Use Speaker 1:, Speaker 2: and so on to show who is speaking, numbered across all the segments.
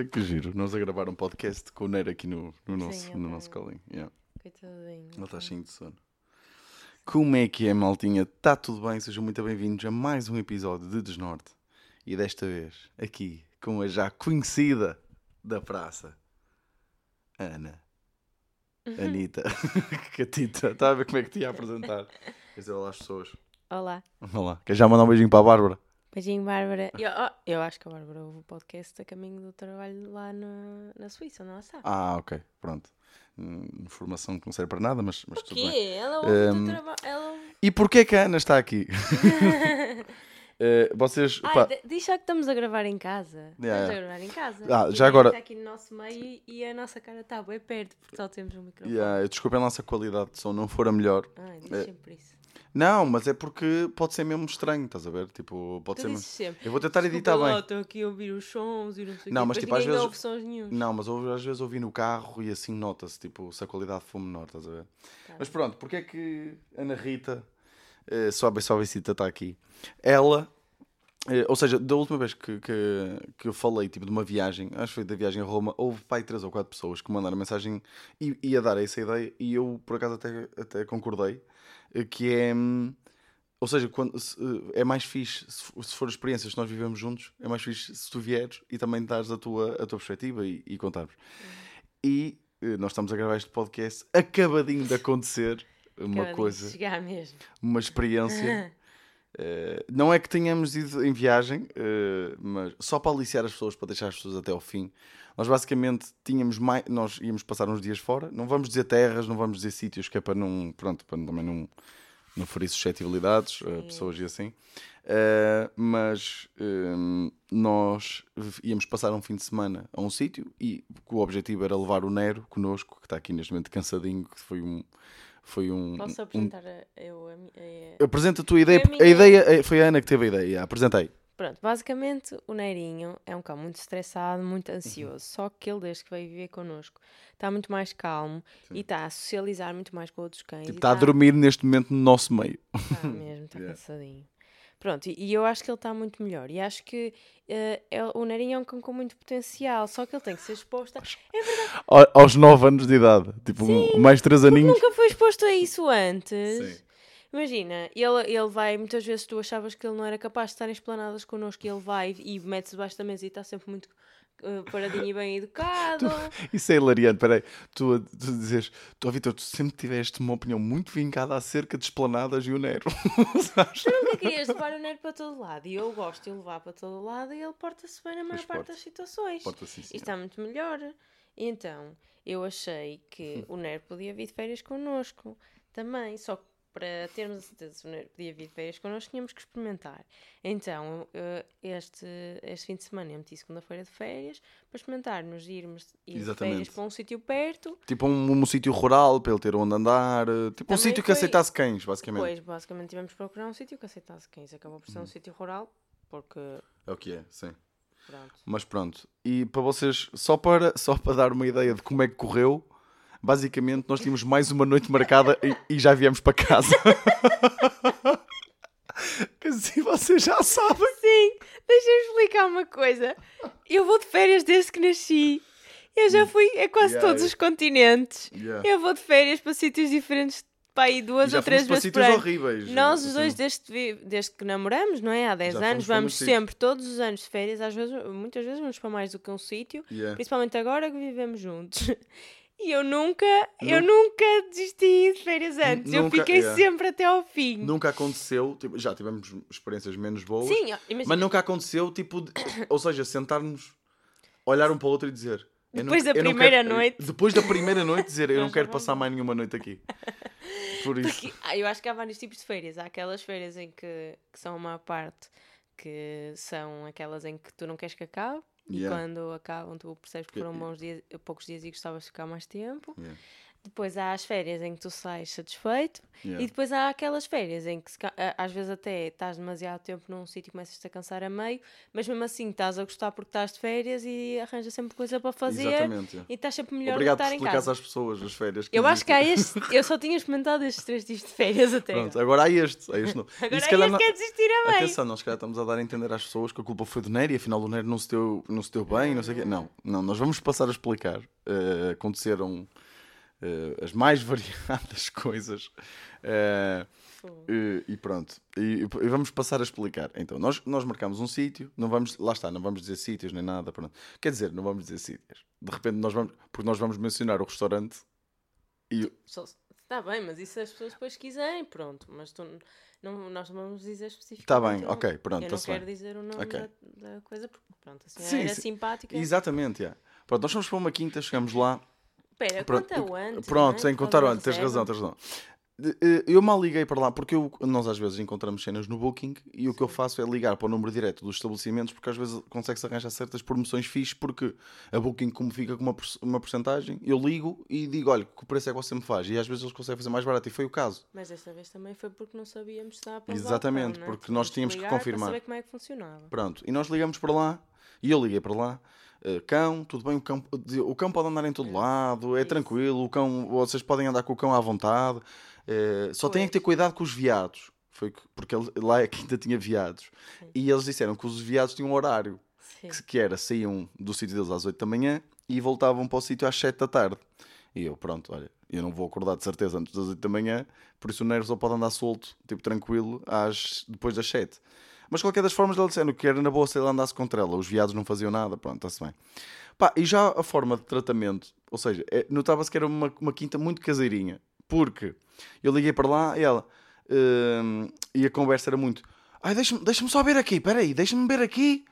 Speaker 1: Olha que giro. Nós a gravar um podcast com o Neiro aqui no, no nosso,
Speaker 2: Sim,
Speaker 1: no nosso colinho. Yeah.
Speaker 2: Coitadinho.
Speaker 1: Ele está cheio de sono. Como é que é, maltinha? Está tudo bem? Sejam muito bem-vindos a mais um episódio de Desnorte. E desta vez, aqui, com a já conhecida da praça, Ana. Anitta. Catita. Está a ver como é que te ia apresentar? Quer dizer, olá às pessoas.
Speaker 2: Olá.
Speaker 1: Vamos lá. Quer já mandar um beijinho para a Bárbara?
Speaker 2: Beijinho, Bárbara. Eu, oh, eu acho que a Bárbara ouve o podcast a caminho do trabalho lá na, na Suíça, não sabe?
Speaker 1: Ah, ok. Pronto. Hum, Informação que não serve para nada, mas, mas
Speaker 2: o
Speaker 1: tudo bem.
Speaker 2: Ela ouve
Speaker 1: Hum,
Speaker 2: o trabalho. Ela.
Speaker 1: E porquê que a Ana está aqui? Eh, vocês.
Speaker 2: Ai,
Speaker 1: pá,
Speaker 2: diz já que estamos a gravar em casa.
Speaker 1: Yeah,
Speaker 2: estamos a gravar em casa.
Speaker 1: Ah, já agora-
Speaker 2: Está aqui no nosso meio e a nossa cara está bem perto, porque só temos um microfone.
Speaker 1: yeah, desculpem a qualidade de som não for a melhor.
Speaker 2: Ai, diz
Speaker 1: Eh,
Speaker 2: sempre isso.
Speaker 1: Não, mas é porque pode ser mesmo estranho, estás a ver? Tipo, pode
Speaker 2: Tu
Speaker 1: ser.
Speaker 2: dizes sempre.
Speaker 1: Eu vou tentar
Speaker 2: "Desculpa
Speaker 1: editar bem.
Speaker 2: Estou aqui a ouvir os sons e não sei
Speaker 1: Não,
Speaker 2: quê.
Speaker 1: mas, tipo, às vezes-
Speaker 2: ouve sons nenhum.
Speaker 1: Não, mas eu, às vezes ouvi no carro e assim nota-se, tipo, se a qualidade for menor, estás a ver?
Speaker 2: Tá
Speaker 1: Mas pronto, porque é que Ana Rita, eh, suave suavecita, está aqui? Ela, eh, ou seja, da última vez que, que, que eu falei, tipo, de uma viagem, acho que foi da viagem a Roma, houve pai três ou quatro pessoas que mandaram mensagem e ia dar essa ideia e eu, por acaso, até, até concordei, que é... hum, Ou seja, quando, se, eh, é mais fixe, se, for- se for experiências que nós vivemos juntos, é mais fixe se tu vieres e também dares a tua, a tua perspectiva e, e contarmos. E eh, nós estamos a gravar este podcast acabadinho de acontecer uma coisa, uma experiência. eh, não é que tenhamos ido em viagem, eh, mas só para aliciar as pessoas, para deixar as pessoas até ao fim. Nós basicamente tínhamos mais, nós íamos passar uns dias fora. Não vamos dizer terras, não vamos dizer sítios, que é para não, pronto, para também não, não ferir suscetibilidades
Speaker 2: Sim.
Speaker 1: pessoas e assim. Mas nós íamos passar um fim de semana a um sítio e o objetivo era levar o Nero connosco, que está aqui neste momento cansadinho, que foi um. Foi um,
Speaker 2: Posso
Speaker 1: um-
Speaker 2: apresentar a, eu, a, a-
Speaker 1: Apresenta a tua ideia,
Speaker 2: Foi a
Speaker 1: porque a
Speaker 2: minha-
Speaker 1: ideia eh, foi a Ana que teve a ideia. Apresentei.
Speaker 2: Pronto, basicamente o Neirinho é um cão muito estressado,
Speaker 1: Uhum.
Speaker 2: muito ansioso. Só que ele, desde que veio viver connosco, está muito mais calmo e está a socializar muito mais com outros cães.
Speaker 1: Tipo, está a dormir neste momento no nosso meio.
Speaker 2: Está mesmo, está
Speaker 1: Yeah.
Speaker 2: cansadinho. Pronto, e, e eu acho que ele está muito melhor. E acho que eh, ele- o Neirinho é um cão com muito potencial, só que ele tem que ser exposto a... É verdade,
Speaker 1: Ao- Aos 9 anos de idade. Tipo, um- mais 3
Speaker 2: porque
Speaker 1: aninhos.
Speaker 2: nunca foi exposto a isso antes.
Speaker 1: Sim.
Speaker 2: Imagina, ele, ele vai, muitas vezes tu achavas que ele não era capaz de estar em esplanadas connosco ele vai e mete-se debaixo da mesa e está sempre muito paradinho e bem educado.
Speaker 1: Isso é hilariante. Peraí, tu, tu dizes, tu, Vitor, tu sempre tiveste uma opinião muito vincada acerca de esplanadas e o Nero. Sabes?
Speaker 2: Nunca querias levar o Nero para todo lado e eu gosto de levar para todo lado e ele porta-se bem na maior
Speaker 1: Pois
Speaker 2: parte
Speaker 1: porta.
Speaker 2: das situações.
Speaker 1: Porta sim,
Speaker 2: E está muito melhor. Então, eu achei que o Nero podia vir de férias connosco também, só que para termos a certeza que podia vir de férias connosco, tínhamos que experimentar. Então, eh, este, este fim de semana eu meti segunda-feira de férias para experimentarmos irmos ir de
Speaker 1: Exatamente.
Speaker 2: férias para um sítio perto.
Speaker 1: Tipo um, um sítio rural para ele ter onde andar. eh, Tipo um
Speaker 2: Também
Speaker 1: sítio que
Speaker 2: foi-
Speaker 1: aceitasse cães, basicamente.
Speaker 2: Depois, basicamente, tivemos que procurar um sítio que aceitasse cães. Acabou por ser um sítio rural, porque,
Speaker 1: É o que é, sim.
Speaker 2: pronto.
Speaker 1: Mas pronto. E para vocês, só para, só para dar uma ideia de como é que correu, basicamente nós tínhamos mais uma noite marcada e, e já viemos para casa. assim vocês já sabem.
Speaker 2: Sim, deixa-me explicar uma coisa. Eu vou de férias desde que nasci. Eu já fui a quase
Speaker 1: Yeah,
Speaker 2: todos
Speaker 1: yeah.
Speaker 2: os continentes.
Speaker 1: Yeah.
Speaker 2: Eu vou de férias para sítios diferentes, para aí duas ou três vezes por
Speaker 1: sítios
Speaker 2: ano.
Speaker 1: horríveis.
Speaker 2: Nós os dois, desde, desde que namoramos, não é? Há 10
Speaker 1: Já
Speaker 2: anos, vamos sempre, todos os anos de férias, às vezes, muitas vezes vamos para mais do que um sítio,
Speaker 1: Yeah.
Speaker 2: principalmente agora que vivemos juntos. E eu nunca, eu
Speaker 1: Nu-
Speaker 2: nunca desisti de férias antes. eu
Speaker 1: nunca-
Speaker 2: fiquei
Speaker 1: yeah.
Speaker 2: sempre até ao fim.
Speaker 1: Nunca aconteceu, tipo, já tivemos experiências menos boas,
Speaker 2: Sim, imagina.
Speaker 1: mas nunca aconteceu, tipo, de- ou seja, sentarmos, olhar um para o outro e dizer. eu
Speaker 2: Depois
Speaker 1: não-
Speaker 2: da
Speaker 1: eu
Speaker 2: primeira
Speaker 1: quero-
Speaker 2: noite.
Speaker 1: Depois da primeira noite, dizer eu não quero passar mais nenhuma noite aqui. Por isso.
Speaker 2: Porque, ah, eu acho que há vários tipos de férias. Há aquelas férias em que, que são uma parte que são aquelas em que tu não queres que acabe. E
Speaker 1: Yeah.
Speaker 2: quando acabam, tu percebes que foram bons dias, poucos dias e gostavas de ficar mais tempo.
Speaker 1: Yeah.
Speaker 2: Depois há as férias em que tu sais satisfeito.
Speaker 1: Yeah.
Speaker 2: E depois há aquelas férias em que se às vezes até estás demasiado tempo num sítio e começas-te a cansar a meio, mas mesmo assim estás a gostar porque estás de férias e arranjas sempre coisa para fazer
Speaker 1: Exatamente.
Speaker 2: e estás sempre melhor
Speaker 1: Obrigado
Speaker 2: do
Speaker 1: por
Speaker 2: que estar em
Speaker 1: explicares
Speaker 2: casa.
Speaker 1: às pessoas as férias.
Speaker 2: Eu acho que há este, eu só tinha experimentado estes três dias de férias até.
Speaker 1: Pronto, agora há este. Há este não. E
Speaker 2: Agora
Speaker 1: se
Speaker 2: é
Speaker 1: calhar
Speaker 2: este
Speaker 1: não-
Speaker 2: que é desistir a meio.
Speaker 1: Atenção, nós se calhar estamos a dar a entender às pessoas que a culpa foi do Nery e afinal o Nery não se deu, não se deu bem, não sei o quê. Não, não, nós vamos passar a explicar. Eh, aconteceram eh, as mais variadas coisas. Eh, eh, e pronto. E, e vamos passar a explicar. Então, nós, nós marcamos um sítio, não vamos, lá está, não vamos dizer sítios nem nada. Pronto. Quer dizer, não vamos dizer sítios. De repente, nós vamos, porque nós vamos mencionar o restaurante e
Speaker 2: Está bem, mas isso as pessoas depois quiserem, pronto. Mas tu, não, nós não vamos dizer especificamente.
Speaker 1: Está bem, ok, pronto,
Speaker 2: Eu não quero
Speaker 1: bem.
Speaker 2: dizer o nome
Speaker 1: Ok.
Speaker 2: da, da coisa, porque pronto, assim
Speaker 1: Sim,
Speaker 2: era
Speaker 1: sim.
Speaker 2: simpática.
Speaker 1: Exatamente, yeah. Pronto, nós fomos para uma quinta, chegamos lá.
Speaker 2: Espera,
Speaker 1: Pronto,
Speaker 2: conta o antes.
Speaker 1: Pronto,
Speaker 2: não é?
Speaker 1: sem contar,
Speaker 2: causa da
Speaker 1: olha, tens razão, tens razão. Eh, Eu mal liguei para lá, porque eu- nós às vezes encontramos cenas no Booking e o que eu faço é ligar para o número direto dos estabelecimentos, porque às vezes consegue-se arranjar certas promoções fixes, porque a Booking, como fica com uma, uma porcentagem, eu ligo e digo, olha, que preço é que você me faz? E às vezes eles conseguem fazer mais barato, e foi o caso.
Speaker 2: Mas desta vez também foi porque não sabíamos se estava para
Speaker 1: Exatamente,
Speaker 2: balcão, não é?
Speaker 1: porque nós tínhamos que confirmar.
Speaker 2: Para saber como é que funcionava.
Speaker 1: Pronto, e nós ligamos para lá, e eu liguei para lá. Eh, cão, tudo bem, o cão, o cão pode andar em todo lado, é
Speaker 2: Isso.
Speaker 1: tranquilo, o cão, vocês podem andar com o cão à vontade, eh, só têm que ter cuidado com os viados, foi que- porque lá a quinta tinha viados, e eles disseram que os viados tinham um horário, que, que era, saíam do sítio deles às 8 da manhã e voltavam para o sítio às 7 da tarde. E eu, pronto, olha, eu não vou acordar de certeza antes das 8 da manhã, por isso o Nero só pode andar solto, tipo tranquilo, às, depois das 7. Mas qualquer das formas, ele disseram que era na boa se ele andasse contra ela, os viados não faziam nada, pronto, está-se bem. Pá, e já a forma de tratamento, ou seja, é- notava-se que era uma, uma quinta muito caseirinha, porque eu liguei para lá e ela, hum, e a conversa era muito, ai, deixa-me deixa só ver aqui, peraí, deixa-me ver aqui,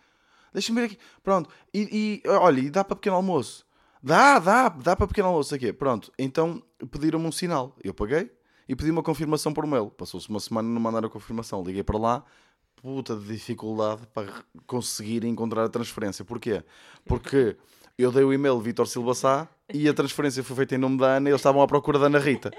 Speaker 1: deixa-me ver aqui, pronto, e, e, olha, e dá para pequeno almoço? Dá, dá, dá para pequeno almoço aqui, pronto, então pediram-me um sinal, eu paguei e pedi uma confirmação por mail, passou-se uma semana e não mandaram a confirmação, liguei para lá, puta de dificuldade para conseguir encontrar a transferência. Porquê? Porque eu dei o e-mail Vitor Silva Sá e a transferência foi feita em nome da Ana e eles estavam à procura da Ana Rita.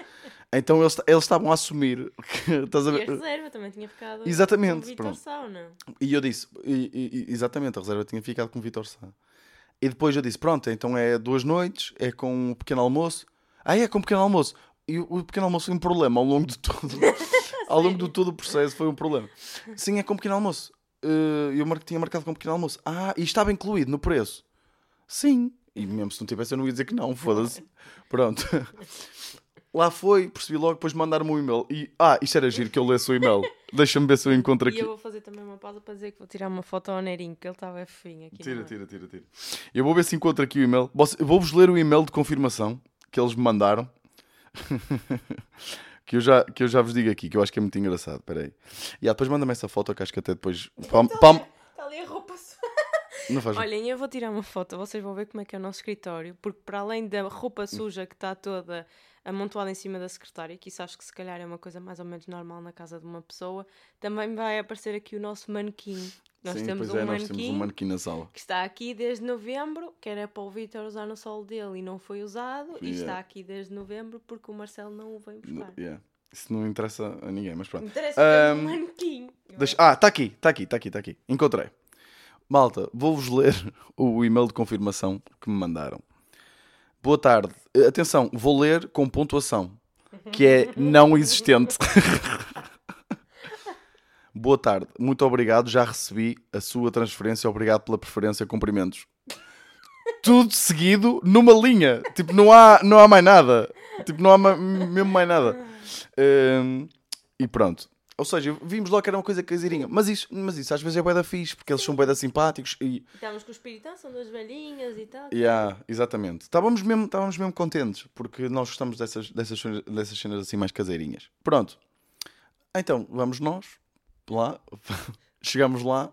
Speaker 1: Então eles, eles estavam a assumir que. Estás a
Speaker 2: E a
Speaker 1: ver?
Speaker 2: reserva também tinha ficado
Speaker 1: Exatamente,
Speaker 2: com Vitor
Speaker 1: pronto.
Speaker 2: Sauna.
Speaker 1: E eu disse, e- e- exatamente, a reserva tinha ficado com o Vitor Sá. E depois eu disse, pronto, então é duas noites, é com um pequeno almoço. Ah, é com um pequeno almoço. E o, o pequeno almoço foi um problema ao longo de todo. ao longo de todo o processo foi um problema. Sim, é com pequeno almoço. Eh, eu tinha marcado com pequeno almoço. Ah, e estava incluído no preço. Sim. E mesmo se não tivesse, eu não ia dizer que não, foda-se. Pronto. Lá foi, percebi logo, depois mandaram-me um e-mail. E, ah, isto era giro que eu lesse o e-mail. Deixa-me ver se eu encontro
Speaker 2: E
Speaker 1: aqui.
Speaker 2: eu vou fazer também uma pausa para dizer que vou tirar uma foto ao Nerinho, que ele estava fofinho aqui.
Speaker 1: Tira,
Speaker 2: ar.
Speaker 1: tira, tira, tira. Eu vou ver se encontro aqui o e-mail. Vou-vos ler o e-mail de confirmação que eles me mandaram. que, eu já, que eu já vos digo aqui, que eu acho que é muito engraçado. Espera aí. E ah, depois manda-me essa foto que acho que até depois. Pam, pam.
Speaker 2: Está ali a roupa.
Speaker 1: Não faz
Speaker 2: Olhem, eu vou tirar uma foto, vocês vão ver como é que é o nosso escritório, porque para além da roupa suja que está toda amontoada em cima da secretária, que isso acho que se calhar é uma coisa mais ou menos normal na casa de uma pessoa, também vai aparecer aqui o nosso manequim. Nós
Speaker 1: Sim,
Speaker 2: temos um
Speaker 1: é, nós
Speaker 2: manequim
Speaker 1: temos um manequim na sala.
Speaker 2: que está aqui desde novembro, que era para o Vitor usar no sol dele e não foi usado, e
Speaker 1: Yeah.
Speaker 2: está aqui desde novembro porque o Marcelo não o veio buscar.
Speaker 1: Yeah. Isso não interessa a ninguém, mas pronto.
Speaker 2: Interessa
Speaker 1: Ahm,
Speaker 2: um manequim.
Speaker 1: Deixa- Ah, está aqui, está aqui, está aqui, está aqui. Encontrei. Malta, vou-vos ler o e-mail de confirmação que me mandaram. Boa tarde. Eh, Atenção, vou ler com pontuação, que é não existente. Boa tarde, muito obrigado. Já recebi a sua transferência. Obrigado pela preferência. Cumprimentos. Tudo seguido numa linha. Tipo, não há, não há mais nada. Tipo, não há ma- mesmo mais nada. Hum, e pronto. Ou seja, vimos logo que era uma coisa caseirinha. Mas isso, mas isso às vezes é da fixe, porque eles são da simpáticos e...
Speaker 2: Estamos com o Espiritão, são duas velhinhas e tal.
Speaker 1: Yeah, exatamente. Estávamos mesmo, estávamos mesmo contentes, porque nós gostamos dessas, dessas, dessas cenas assim mais caseirinhas. Pronto. Então, vamos nós lá. Chegamos lá.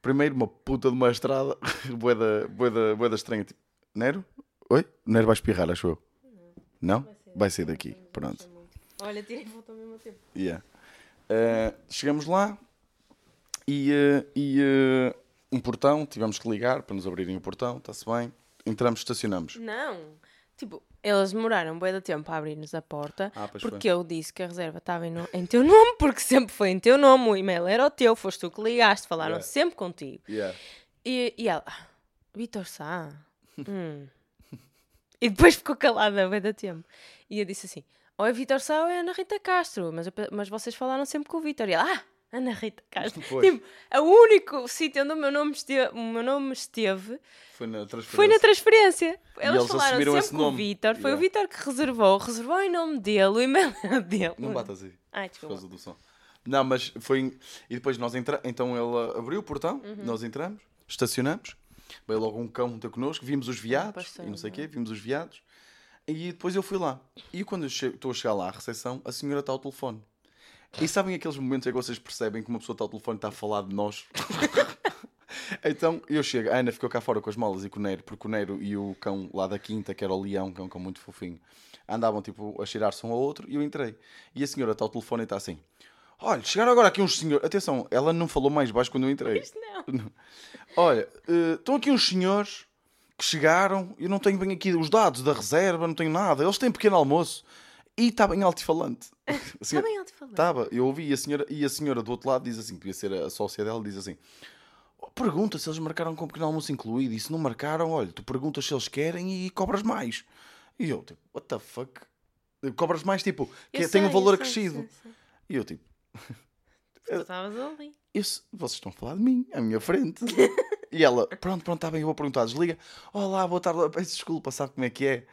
Speaker 1: Primeiro, uma puta de uma estrada. bué da, bué da, bué da estranha. Tipo, Nero? Oi? Nero vai espirrar, acho eu. Não? Vai sair daqui. Pronto.
Speaker 2: Olha, tirei foto ao mesmo tempo.
Speaker 1: Yeah. Eh, chegamos lá e, eh, e eh, um portão, tivemos que ligar para nos abrirem o portão, está-se bem. Entramos, estacionamos.
Speaker 2: Não, Tipo, eles demoraram bem de tempo a abrir-nos a porta
Speaker 1: Ah,
Speaker 2: porque eu disse que a reserva estava em, no- em teu nome, porque sempre foi em teu nome, o e-mail era o teu, foste tu que ligaste, falaram
Speaker 1: Yeah.
Speaker 2: sempre contigo.
Speaker 1: Yeah.
Speaker 2: E, e ela, "Ah, Vitor Sá. hum." E depois ficou calada bem de tempo. E eu disse assim: ou é Vitor Sá ou é Ana Rita Castro, mas, eu mas vocês falaram sempre com o Vitor. E ela, ah, Ana Rita Castro.
Speaker 1: Pois.
Speaker 2: Tipo, o único sítio onde o meu nome esteve, o meu nome esteve
Speaker 1: Foi na transferência.
Speaker 2: foi na transferência. Eles,
Speaker 1: eles
Speaker 2: falaram sempre
Speaker 1: esse
Speaker 2: com o
Speaker 1: nome.
Speaker 2: Vitor. Foi
Speaker 1: Yeah.
Speaker 2: o Vitor que reservou. Reservou em nome dele. O e-mail era dele.
Speaker 1: Não batas aí.
Speaker 2: Ai,
Speaker 1: Por
Speaker 2: desculpa.
Speaker 1: causa do som. Não, mas foi. E depois nós entramos. Então ela abriu o portão,
Speaker 2: Uhum.
Speaker 1: nós entramos, estacionamos. Veio logo um cão ter connosco, vimos os viados
Speaker 2: pastor,
Speaker 1: e não sei o
Speaker 2: não é?
Speaker 1: quê, vimos os viados. E depois eu fui lá. E quando eu estou a chegar lá à recepção, a senhora está ao telefone. E sabem aqueles momentos em que vocês percebem que uma pessoa está ao telefone e está a falar de nós? então eu chego, a Ana ficou cá fora com as malas e com o Neiro, porque o Neiro e o cão lá da quinta, que era o Leão, que é um cão muito fofinho, andavam tipo a cheirar-se um ao outro e eu entrei. E a senhora está ao telefone e está assim: Olha, chegaram agora aqui uns senhores. Atenção, ela não falou mais baixo quando eu entrei.
Speaker 2: Isto não.
Speaker 1: Olha, eh, estão aqui uns senhores que chegaram, eu não tenho bem aqui os dados da reserva, não tenho nada. Eles têm pequeno almoço. E estava em altifalante. A
Speaker 2: Está
Speaker 1: senhora-
Speaker 2: bem alto falar.
Speaker 1: Estava, eu ouvi e a senhora, e a senhora do outro lado diz assim, que devia ser a sócia dela, diz assim: "Oh, pergunta se eles marcaram com pequeno almoço incluído, e se não marcaram, olha, tu perguntas se eles querem e cobras mais. E eu, tipo, what the fuck? Cobras mais, tipo, que
Speaker 2: Eu
Speaker 1: tem um valor acrescido.
Speaker 2: sei, sei.
Speaker 1: E eu, tipo,
Speaker 2: Tu estavas ali.
Speaker 1: isso, vocês estão a falar de mim, à minha frente. e ela, pronto, pronto, está bem, eu vou perguntar, desliga. Olá, boa tarde, peço desculpa, sabe como é que é?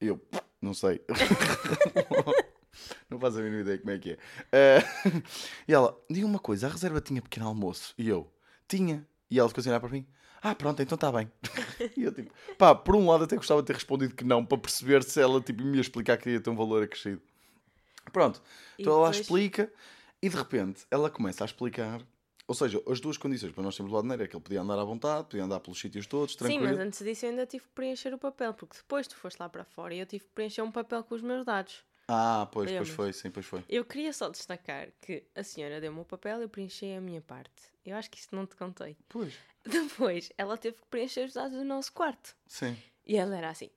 Speaker 1: E eu, não sei. não faço a mínima ideia como é que é. Eh, e ela, diga uma coisa, a reserva tinha pequeno almoço? E eu, tinha. E ela ficou assim a olhar para mim, ah, pronto, então está bem. e eu, tipo, pá, por um lado até gostava de ter respondido que não, para perceber se ela, tipo, me ia explicar que ia ter um valor acrescido. Pronto,
Speaker 2: E
Speaker 1: então ela
Speaker 2: depois-
Speaker 1: explica e de repente ela começa a explicar. Ou seja, as duas condições para nós termos lá dinheiro é que ele podia andar à vontade, podia andar pelos sítios todos,
Speaker 2: Sim,
Speaker 1: tranquilo.
Speaker 2: mas antes disso eu ainda tive que preencher o papel, porque depois tu foste lá para fora e eu tive que preencher um papel com os meus dados.
Speaker 1: Ah, pois, pois foi, sim, pois foi.
Speaker 2: Eu queria só destacar que a senhora deu-me o papel e eu preenchi a minha parte. Eu acho que isto não te contei.
Speaker 1: Pois,
Speaker 2: Depois, ela teve que preencher os dados do nosso quarto.
Speaker 1: sim.
Speaker 2: E ela era assim: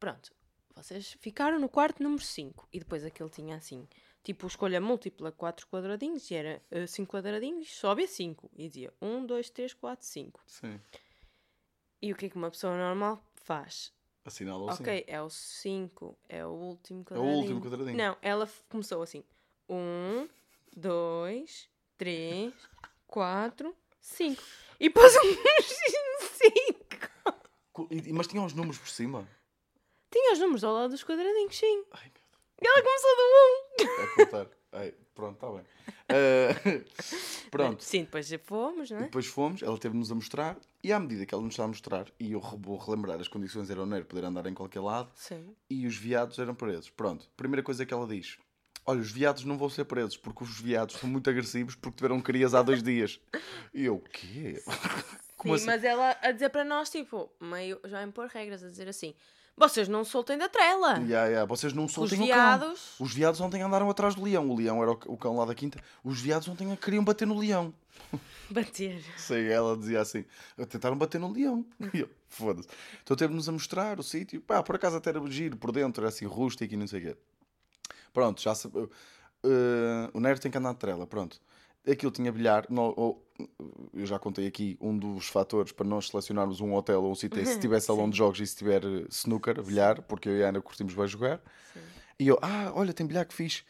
Speaker 2: pronto, vocês ficaram no quarto número 5. E depois aquele tinha assim, tipo, escolha múltipla, 4 quadradinhos, e era 5 quadradinhos, só havia 5. E dizia 1, 2, 3, 4, 5.
Speaker 1: Sim.
Speaker 2: E o que é que uma pessoa normal faz?
Speaker 1: Assinala assim.
Speaker 2: Ok, é o 5, é o último
Speaker 1: É o
Speaker 2: quadradinho.
Speaker 1: último quadradinho.
Speaker 2: Não, ela começou assim: 1, 2, 3, 4, 5. E pôs um 5.
Speaker 1: Co- e- Mas tinha uns números por cima.
Speaker 2: Tinha os números ao lado dos quadradinhos, sim.
Speaker 1: Ai, meu
Speaker 2: E ela começou do 1.
Speaker 1: Deus. É contar. Ai, pronto, está bem. Eh, pronto.
Speaker 2: Sim, depois fomos, não é?
Speaker 1: Depois fomos, ela teve-nos a mostrar, e à medida que ela nos estava a mostrar, e eu vou relembrar, as condições eram nero poder andar em qualquer lado,
Speaker 2: Sim.
Speaker 1: e os viados eram presos. Pronto, primeira coisa que ela diz: Olha, os viados não vão ser presos, porque os viados são muito agressivos porque tiveram crias há dois dias. E eu, o quê?
Speaker 2: Sim,
Speaker 1: assim?
Speaker 2: mas ela a dizer para nós, tipo, meio já a impor regras, a dizer assim: vocês não soltem da trela.
Speaker 1: Ya, ya, Vocês não
Speaker 2: Os
Speaker 1: soltem o cão.
Speaker 2: viados.
Speaker 1: Os viados ontem andaram atrás do leão. O leão era o cão lá da quinta. Os viados ontem queriam bater no leão.
Speaker 2: Bater.
Speaker 1: Sei, ela dizia assim: tentaram bater no leão. E eu, foda-se. Então teve-nos a mostrar o sítio. Pá, por acaso até era giro por dentro, era assim rústico e não sei o quê. Pronto, já se. eh, o Nero tem que andar de trela, pronto. Aquilo tinha bilhar. ou- eu já contei aqui um dos fatores para nós selecionarmos um hotel ou um sítio é se tiver salão de jogos e se tiver eh, snooker, bilhar, porque eu e a Ana curtimos bem jogar.
Speaker 2: Sim.
Speaker 1: E eu, ah, olha, tem bilhar que fiz.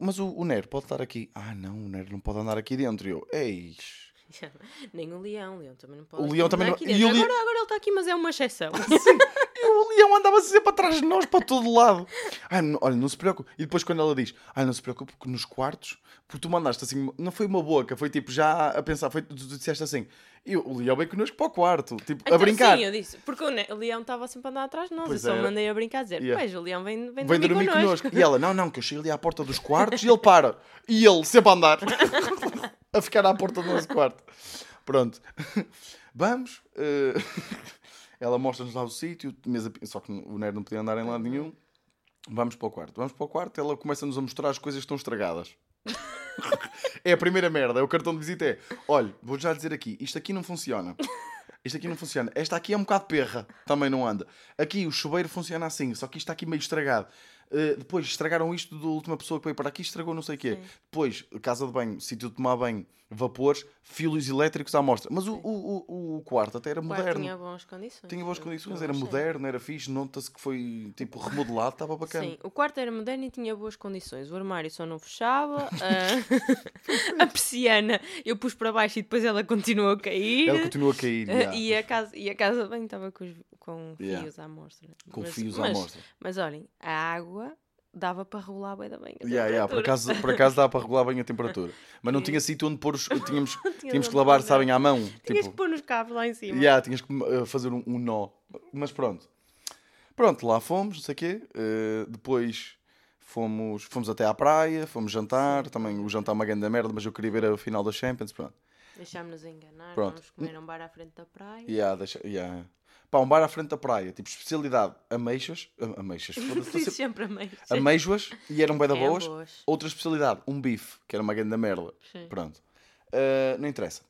Speaker 1: mas o, o Nero pode estar aqui. Ah, não, o Nero não pode andar aqui dentro. E eu, eis.
Speaker 2: Nem o leão, o leão também não pode.
Speaker 1: O leão também não-
Speaker 2: aqui
Speaker 1: e
Speaker 2: dentro.
Speaker 1: o leão-
Speaker 2: agora, agora ele está aqui, mas é uma exceção.
Speaker 1: E o leão andava sempre atrás de nós para todo lado. Ai, olha, não se preocupe. E depois quando ela diz, ai, não se preocupe que nos quartos, porque tu mandaste assim, não foi uma boca, foi tipo já a pensar, foi, tu, tu disseste assim, e o leão vem connosco para o quarto, tipo, a
Speaker 2: Então,
Speaker 1: brincar.
Speaker 2: Sim, eu disse. Porque o, leão estava sempre a andar atrás de nós.
Speaker 1: Pois
Speaker 2: eu só
Speaker 1: era.
Speaker 2: mandei a brincar a dizer:
Speaker 1: Yeah.
Speaker 2: Pois, o leão vem, vem,
Speaker 1: Vem
Speaker 2: dormir,
Speaker 1: dormir
Speaker 2: connosco.
Speaker 1: E ela, não, não, que eu chego ali à porta dos quartos e ele para. E ele sempre a andar. a ficar à porta do nosso quarto. Pronto. Vamos. eh, Ela mostra-nos lá o sítio, mesa- só que o Nero não podia andar em lado nenhum. Vamos para o quarto. Vamos para o quarto, ela começa-nos a mostrar as coisas que estão estragadas. é a primeira merda, é o cartão de visita é, olha, vou já dizer aqui, isto aqui não funciona. Isto aqui não funciona. Esta aqui é um bocado perra, também não anda. Aqui o chuveiro funciona assim, só que isto está aqui meio estragado. Uh, depois estragaram isto da última pessoa que veio para aqui, estragou não sei o quê.
Speaker 2: Sim.
Speaker 1: Depois, casa de banho, sítio de tomar banho, vapores, fios elétricos à mostra. Mas o, o, o, o quarto até era
Speaker 2: O
Speaker 1: moderno.
Speaker 2: tinha boas condições.
Speaker 1: Tinha boas condições,
Speaker 2: eu
Speaker 1: era
Speaker 2: achei.
Speaker 1: moderno, era fixe, nota-se que foi tipo remodelado, estava bacana.
Speaker 2: Sim, o quarto era moderno e tinha boas condições. O armário só não fechava. a- a persiana eu pus para baixo e depois ela continuou a cair.
Speaker 1: Ela continua a cair.
Speaker 2: Ah,
Speaker 1: yeah.
Speaker 2: e, a casa, e a casa bem estava com, os- com
Speaker 1: Yeah.
Speaker 2: fios à mostra.
Speaker 1: Com
Speaker 2: Mas-
Speaker 1: fios à
Speaker 2: mas,
Speaker 1: mostra.
Speaker 2: Mas olhem, a água dava para regular bem da bem. a
Speaker 1: Yeah, yeah, por, acaso, por acaso dá para regular bem a temperatura. Mas não tinha sítio onde pôr os. Tínhamos, tínhamos que lavar, sabem, à mão.
Speaker 2: Tinhas que
Speaker 1: Tipo,
Speaker 2: pôr nos cabos lá em cima.
Speaker 1: yeah, tinhas que uh, fazer um, um nó. Mas pronto. Pronto, lá fomos, não sei o quê. Uh, depois fomos, fomos até à praia, fomos jantar. Também o jantar é uma grande merda, mas eu queria ver a final da Champions. Pronto.
Speaker 2: Deixámos-nos enganar.
Speaker 1: Pronto.
Speaker 2: Vamos comer um bar à frente da praia.
Speaker 1: Yeah, deixa, yeah. Pá, um bar à frente da praia, tipo especialidade ameixas. am- Ameixas,
Speaker 2: Diz
Speaker 1: sempre-
Speaker 2: sempre a meio.
Speaker 1: ameijoas e eram bem da
Speaker 2: É,
Speaker 1: boas.
Speaker 2: boas.
Speaker 1: Outra especialidade, um bife, que era uma grande merda.
Speaker 2: Sim.
Speaker 1: Pronto. Uh, não interessa.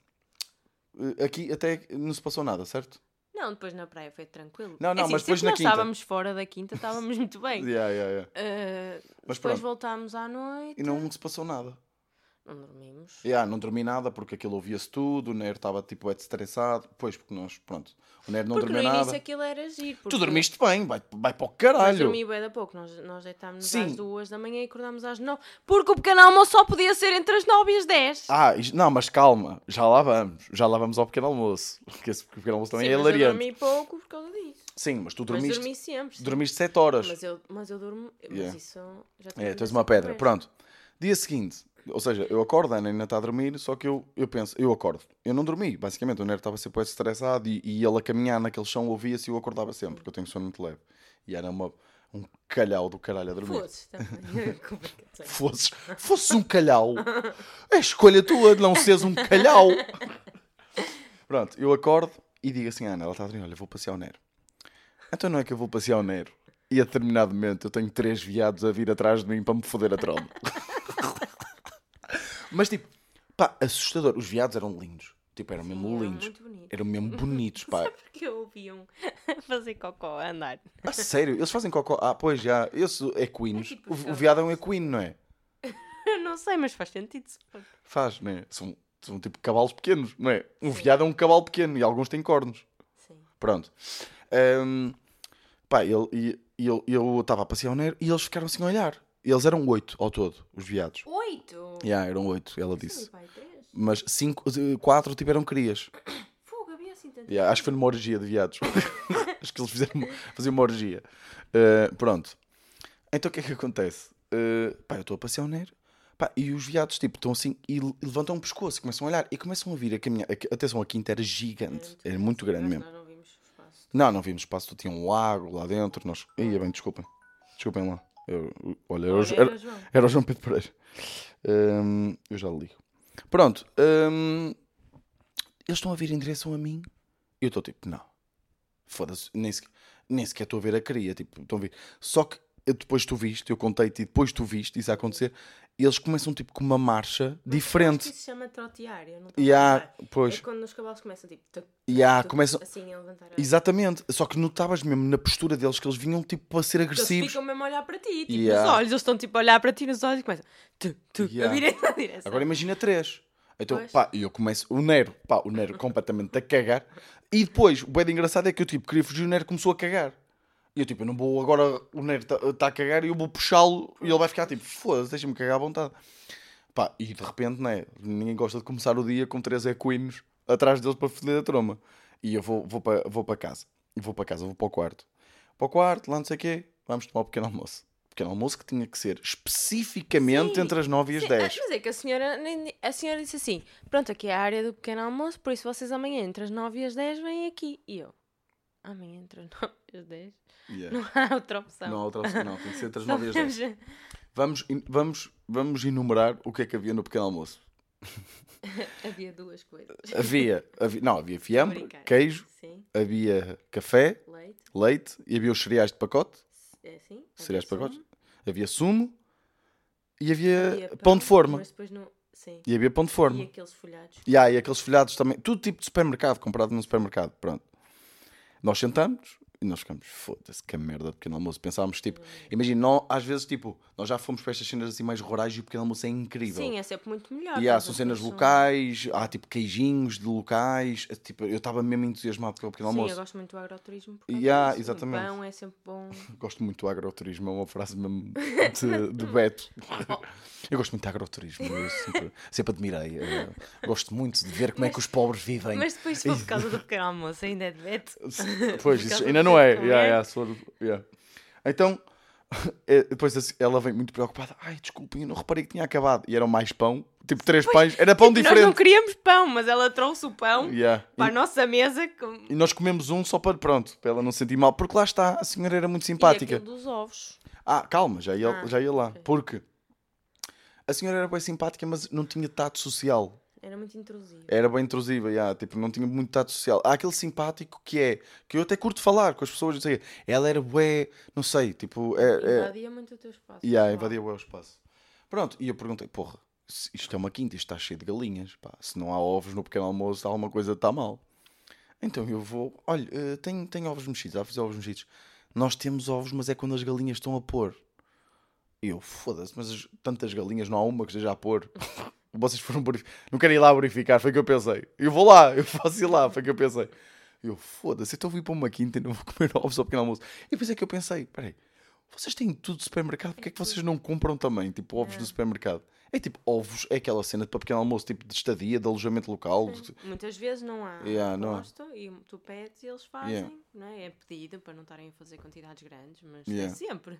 Speaker 1: Uh, aqui até não se passou nada, certo?
Speaker 2: Não, depois na praia foi tranquilo.
Speaker 1: Não, não,
Speaker 2: É assim,
Speaker 1: mas depois
Speaker 2: sempre
Speaker 1: na
Speaker 2: nós
Speaker 1: quinta.
Speaker 2: estávamos fora da quinta, estávamos muito bem.
Speaker 1: Yeah, yeah, yeah.
Speaker 2: Uh,
Speaker 1: Mas
Speaker 2: depois
Speaker 1: pronto.
Speaker 2: voltámos à noite.
Speaker 1: E não se passou nada.
Speaker 2: Não dormimos.
Speaker 1: Yeah, não dormi nada porque aquilo ouvia-se tudo, o Nero estava tipo é estressado. Pois, porque nós, pronto, o Nero não
Speaker 2: porque no início
Speaker 1: nada.
Speaker 2: aquilo era giro.
Speaker 1: Tu
Speaker 2: porque-
Speaker 1: dormiste bem, vai, vai para o
Speaker 2: Mas
Speaker 1: caralho.
Speaker 2: dormi bem da pouco. Nós, nós deitámos-nos
Speaker 1: Sim.
Speaker 2: às duas da manhã e acordámos às nove. Porque o pequeno almoço só podia ser entre as nove e as dez.
Speaker 1: Ah, não, mas calma, já lá vamos. Já lá vamos ao pequeno almoço. Porque esse pequeno almoço também
Speaker 2: Sim,
Speaker 1: é
Speaker 2: mas eu
Speaker 1: hilariante.
Speaker 2: dormi pouco por causa disso.
Speaker 1: Sim, mas tu
Speaker 2: Mas
Speaker 1: dormiste,
Speaker 2: dormi sempre. sim.
Speaker 1: dormiste 7 horas.
Speaker 2: Mas eu, mas eu durmo. Mas
Speaker 1: Yeah.
Speaker 2: isso já
Speaker 1: É, tu és
Speaker 2: essa
Speaker 1: uma pedra. Pronto. Dia seguinte, ou seja, eu acordo, a Ana ainda está a dormir, só que eu, eu penso, eu acordo. Eu não dormi, basicamente. O Nero estava sempre estressado e, e ele a caminhar naquele chão ouvia-se e eu acordava sempre, porque eu tenho sono muito leve. E era uma, um calhau do caralho a dormir.
Speaker 2: Fosses também.
Speaker 1: Fosses, fosses um calhau. É escolha tua de não seres um calhau. Pronto, eu acordo e digo assim à Ana, ela está a dormir, olha, vou passear o Nero. Então não é que eu vou passear o Nero. E a determinado momento eu tenho três viados a vir atrás de mim para me foder a tromba. Mas tipo, pá, assustador. Os viados eram lindos. Tipo, eram mesmo
Speaker 2: Sim, eram
Speaker 1: lindos.
Speaker 2: muito bonitos.
Speaker 1: Eram mesmo bonitos, pá.
Speaker 2: Porque eu ouviam fazer cocó a andar.
Speaker 1: A sério, eles fazem cocó. Ah, pois já, esses equinos.
Speaker 2: É tipo
Speaker 1: o, o viado é um equino, não é?
Speaker 2: Não sei, mas faz sentido.
Speaker 1: Faz, não é? São, são tipo cavalos pequenos, não é? Um viado é um cavalo pequeno e alguns têm cornos.
Speaker 2: Sim.
Speaker 1: Pronto. Ahm, pá, ele, e- e eu eu estava a passear o Nero e eles ficaram assim a olhar. Eles eram oito ao todo, os viados.
Speaker 2: Oito!
Speaker 1: Já, eram oito, ela
Speaker 2: Sim,
Speaker 1: disse.
Speaker 2: pai.
Speaker 1: Mas cinco, quatro tiveram crias.
Speaker 2: Fogo, havia assim tanto.
Speaker 1: Yeah, acho que foi numa orgia de viados. acho que eles fizeram, uma- faziam uma orgia. Uh, pronto. Então o que é que acontece? Uh, pá, eu estou a passear o Nero. Pá, e os viados tipo, estão assim e le- levantam o pescoço, começam a olhar e começam a vir a caminhar. Atenção, a quinta era gigante, era muito grande mesmo.
Speaker 2: Nós não vimos espaço.
Speaker 1: Não, não vimos espaço, tinha um lago lá dentro. Nós... Ia bem, desculpem. Desculpem lá. Eu- olha, era,
Speaker 2: Olha,
Speaker 1: era,
Speaker 2: João.
Speaker 1: era o João Pedro Pereira. Hum, eu já lhe ligo. Pronto. hum, eles estão a vir em direção a mim. E eu estou tipo, não. Foda-se. Nem sequer, nem sequer estou a ver a cria. Tipo, estão a ver. Só que eu- depois tu viste, eu contei-te e depois tu viste isso a acontecer. Eles começam tipo com uma marcha
Speaker 2: que
Speaker 1: diferente.
Speaker 2: isso se chama trotear. Eu não estou
Speaker 1: E
Speaker 2: a
Speaker 1: pois,
Speaker 2: É quando os cavalos começam tipo. tuc, tuc,
Speaker 1: começam.
Speaker 2: Assim a levantar a.
Speaker 1: Exatamente. Só que notavas mesmo na postura deles que eles vinham tipo a ser
Speaker 2: Eles
Speaker 1: agressivos.
Speaker 2: ficam mesmo a olhar para ti, tipo
Speaker 1: Yeah.
Speaker 2: nos olhos, eles estão tipo a olhar para ti nos olhos e começam tu, tu,
Speaker 1: Yeah.
Speaker 2: a direção.
Speaker 1: Agora imagina três. Então,
Speaker 2: Pois.
Speaker 1: pá, e eu começo, o Nero, pá, o Nero completamente a cagar. E depois, o bem engraçado é que eu, tipo, queria fugir, o Nero começou a cagar. E eu, tipo, eu não vou agora, o Nero está a cagar e eu vou puxá-lo e ele vai ficar, tipo, foda-se, deixa-me cagar à vontade. Pá, e de repente, né, ninguém gosta de começar o dia com três equinos atrás deles para foder a troma. E eu vou, vou para vou casa. Vou para casa, vou para o quarto. Para o quarto, lá não sei o quê, vamos tomar um pequeno almoço. Pequeno almoço que tinha que ser especificamente
Speaker 2: Sim.
Speaker 1: entre as nove e as
Speaker 2: Sim,
Speaker 1: dez.
Speaker 2: ah, Mas é que a senhora, a senhora disse assim: pronto, aqui é a área do pequeno almoço, por isso vocês amanhã entre as 9 e as 10 vêm aqui. E eu, amanhã entre as 9 e as 10?
Speaker 1: Yeah.
Speaker 2: Não há outra opção.
Speaker 1: Não há outra opção, não. Tem que ser entre as
Speaker 2: Só
Speaker 1: 9 e as 10.
Speaker 2: podemos-
Speaker 1: Vamos, vamos, vamos enumerar o que é que havia no pequeno almoço.
Speaker 2: Havia duas coisas.
Speaker 1: Havia, havia não, havia fiambre, queijo,
Speaker 2: Sim,
Speaker 1: havia café,
Speaker 2: leite,
Speaker 1: leite e havia os cereais de pacote,
Speaker 2: é assim.
Speaker 1: cereais de
Speaker 2: havia
Speaker 1: pacote,
Speaker 2: sumo,
Speaker 1: havia sumo e havia,
Speaker 2: havia
Speaker 1: pão de forma.
Speaker 2: Mas depois não. Sim.
Speaker 1: E havia pão de forma.
Speaker 2: E aqueles folhados.
Speaker 1: Há e aqueles folhados também. Tudo tipo de supermercado, comprado num supermercado. Pronto. Nós sentamos e nós ficamos, foda-se, que merda de pequeno almoço. Pensávamos, tipo, imagina, às vezes, tipo, nós já fomos para estas cenas assim mais rurais e o pequeno almoço é incrível.
Speaker 2: Sim, é sempre muito melhor.
Speaker 1: E há,
Speaker 2: mas
Speaker 1: são
Speaker 2: as
Speaker 1: cenas locais, há tipo queijinhos de locais. é, Tipo, eu estava mesmo entusiasmado com o pequeno
Speaker 2: Sim, eu
Speaker 1: almoço.
Speaker 2: gosto muito do agroturismo.
Speaker 1: E há, exatamente.
Speaker 2: O pão é sempre bom.
Speaker 1: Gosto muito do agroturismo, é uma frase mesmo de, de Beto. Eu gosto muito de agroturismo, eu sempre, sempre admirei. eh, gosto muito de ver como é que os pobres vivem.
Speaker 2: Mas depois, se for por causa do pequeno almoço, ainda é de Beto.
Speaker 1: Pois, isso ainda
Speaker 2: do
Speaker 1: não é.
Speaker 2: tempo,
Speaker 1: Yeah,
Speaker 2: é?
Speaker 1: yeah, for- yeah. Então, eh, depois ela vem muito preocupada. Ai, desculpem, eu não reparei que tinha acabado. E eram mais pão, tipo três pães. Era pão
Speaker 2: Nós não
Speaker 1: diferente.
Speaker 2: queríamos pão, mas ela trouxe o pão
Speaker 1: Yeah.
Speaker 2: para a nossa mesa. Com...
Speaker 1: E nós comemos um só para, pronto, para ela não se sentir mal. Porque lá está, a senhora era muito
Speaker 2: E
Speaker 1: simpática.
Speaker 2: aquilo dos ovos.
Speaker 1: Ah, calma, já ia,
Speaker 2: Ah,
Speaker 1: já ia lá.
Speaker 2: ok.
Speaker 1: Porque a senhora era bem simpática, mas não tinha tato social.
Speaker 2: Era muito intrusivo.
Speaker 1: Era bem intrusiva, já, tipo, não tinha muito tato social. Há aquele simpático que é, que eu até curto falar com as pessoas, não sei, ela era bué, não sei, tipo, é, é,
Speaker 2: Invadia muito o teu espaço.
Speaker 1: yeah, invadia bué o espaço. Pronto, e eu perguntei, porra, isto é uma quinta, isto está cheio de galinhas, pá, se não há ovos no pequeno almoço, alguma coisa está mal. Então eu vou, olha, eh, tem, tem ovos mexidos, há fazer ovos mexidos. Nós temos ovos, mas é quando as galinhas estão a pôr. E eu, foda-se, mas as- tantas galinhas, não há uma que esteja a pôr. Vocês foram verificar. Não querem ir lá verificar, foi o que eu pensei. Eu vou lá, eu faço ir lá, foi o que eu pensei. Eu, foda-se, então vim para uma quinta e não vou comer ovos ao pequeno almoço. E depois é que eu pensei, peraí, vocês têm tudo do supermercado, porque é que vocês não compram também, tipo, ovos do supermercado? É tipo, ovos é aquela cena para pequeno almoço, tipo, de estadia, de alojamento local. de-
Speaker 2: Muitas vezes não há
Speaker 1: Yeah,
Speaker 2: posto e tu pedes e eles fazem,
Speaker 1: Yeah.
Speaker 2: não é? É pedido para não estarem a fazer quantidades grandes, mas
Speaker 1: Yeah.
Speaker 2: é sempre.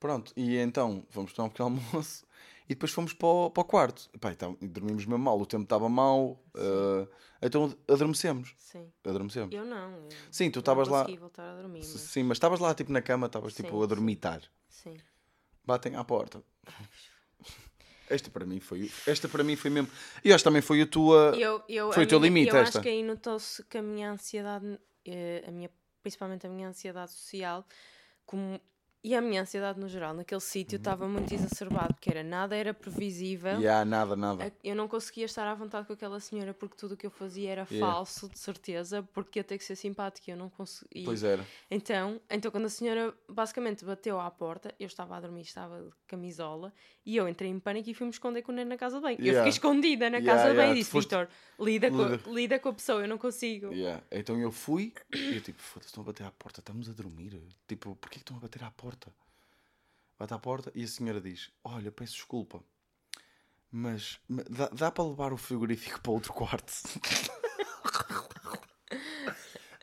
Speaker 1: Pronto, e então fomos tomar um pequeno almoço e depois fomos para o, para o quarto. Pá, então, dormimos mesmo mal, o tempo estava mau, eh, então adormecemos.
Speaker 2: Sim.
Speaker 1: Adormecemos.
Speaker 2: Eu não. eu
Speaker 1: Sim, tu estavas lá-
Speaker 2: voltar a dormir, mas...
Speaker 1: Sim, mas estavas lá tipo na cama, estavas tipo a dormitar.
Speaker 2: Sim.
Speaker 1: Batem à porta. Esta para mim foi, esta para mim foi mesmo. E esta também foi a tua.
Speaker 2: Eu, eu,
Speaker 1: Foi o teu
Speaker 2: minha-
Speaker 1: limite,
Speaker 2: Eu
Speaker 1: esta.
Speaker 2: acho que aí notou-se que a minha ansiedade, eh, a minha, principalmente a minha ansiedade social, como, e a minha ansiedade no geral, naquele sítio estava muito exacerbado, porque era nada era previsível.
Speaker 1: Há nada, nada.
Speaker 2: A- Eu não conseguia estar à vontade com aquela senhora porque tudo o que eu fazia era
Speaker 1: Yeah.
Speaker 2: falso, de certeza, porque ia ter que ser simpática. Eu não conseguia.
Speaker 1: Pois era.
Speaker 2: Então, então, quando a senhora basicamente bateu à porta, eu estava a dormir, estava de camisola, e eu entrei em pânico e fui-me esconder com o Neno na casa de. Eu
Speaker 1: Yeah.
Speaker 2: fiquei escondida na
Speaker 1: Yeah,
Speaker 2: casa de
Speaker 1: yeah,
Speaker 2: e disse:
Speaker 1: foste-
Speaker 2: Vitor, lida,
Speaker 1: Lida.
Speaker 2: Com, lida com a pessoa, eu não consigo.
Speaker 1: Yeah. Então eu fui e eu tipo, foda-se, estão a bater à porta, estamos a dormir. Tipo, porquê que estão a bater à porta? Bate à porta e a senhora diz: Olha, peço desculpa, mas ma- dá, dá para levar o frigorífico para outro quarto?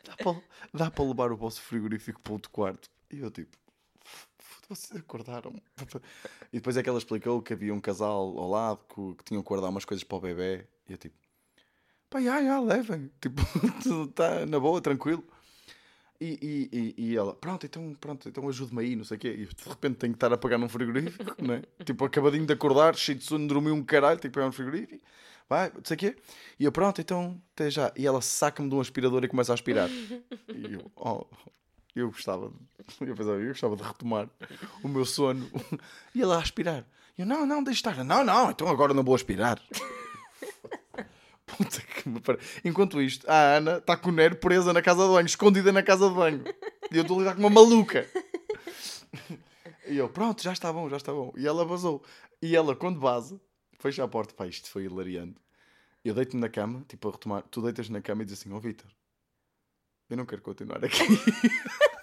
Speaker 1: dá, para, dá para levar o vosso frigorífico para outro quarto? E eu tipo. Vocês acordaram E depois é que ela explicou que havia um casal ao lado que, que tinham que guardar umas coisas para o bebê. E eu tipo, pá, já, já, levem. Tipo, está na boa, tranquilo. E, e, e, e ela, pronto, então, pronto, então ajude-me aí, não sei o quê. E de repente tenho que estar a pagar num frigorífico, né? Tipo, acabadinho de acordar, cheio de sono, dormi um caralho, tenho que pagar um frigorífico. Vai, não sei o quê. E eu, pronto, então, até já. E ela saca-me de um aspirador e começa a aspirar. E eu, oh, eu gostava, de, eu pensava, eu gostava de retomar o meu sono. E ela a aspirar. E eu, não, não, deixa estar. Não, não, então agora não vou aspirar. Puta que me pariu. Enquanto isto, a Ana está com o Nero presa na casa de banho, escondida na casa de banho. E eu estou a lidar com uma maluca. E eu, pronto, já está bom, já está bom. E ela vazou. E ela, quando vaza, fecha a porta. Pá, isto foi hilariante. Eu deito-me na cama, tipo a retomar. Tu deitas na cama e dizes assim: Ó Vitor, eu não quero continuar aqui.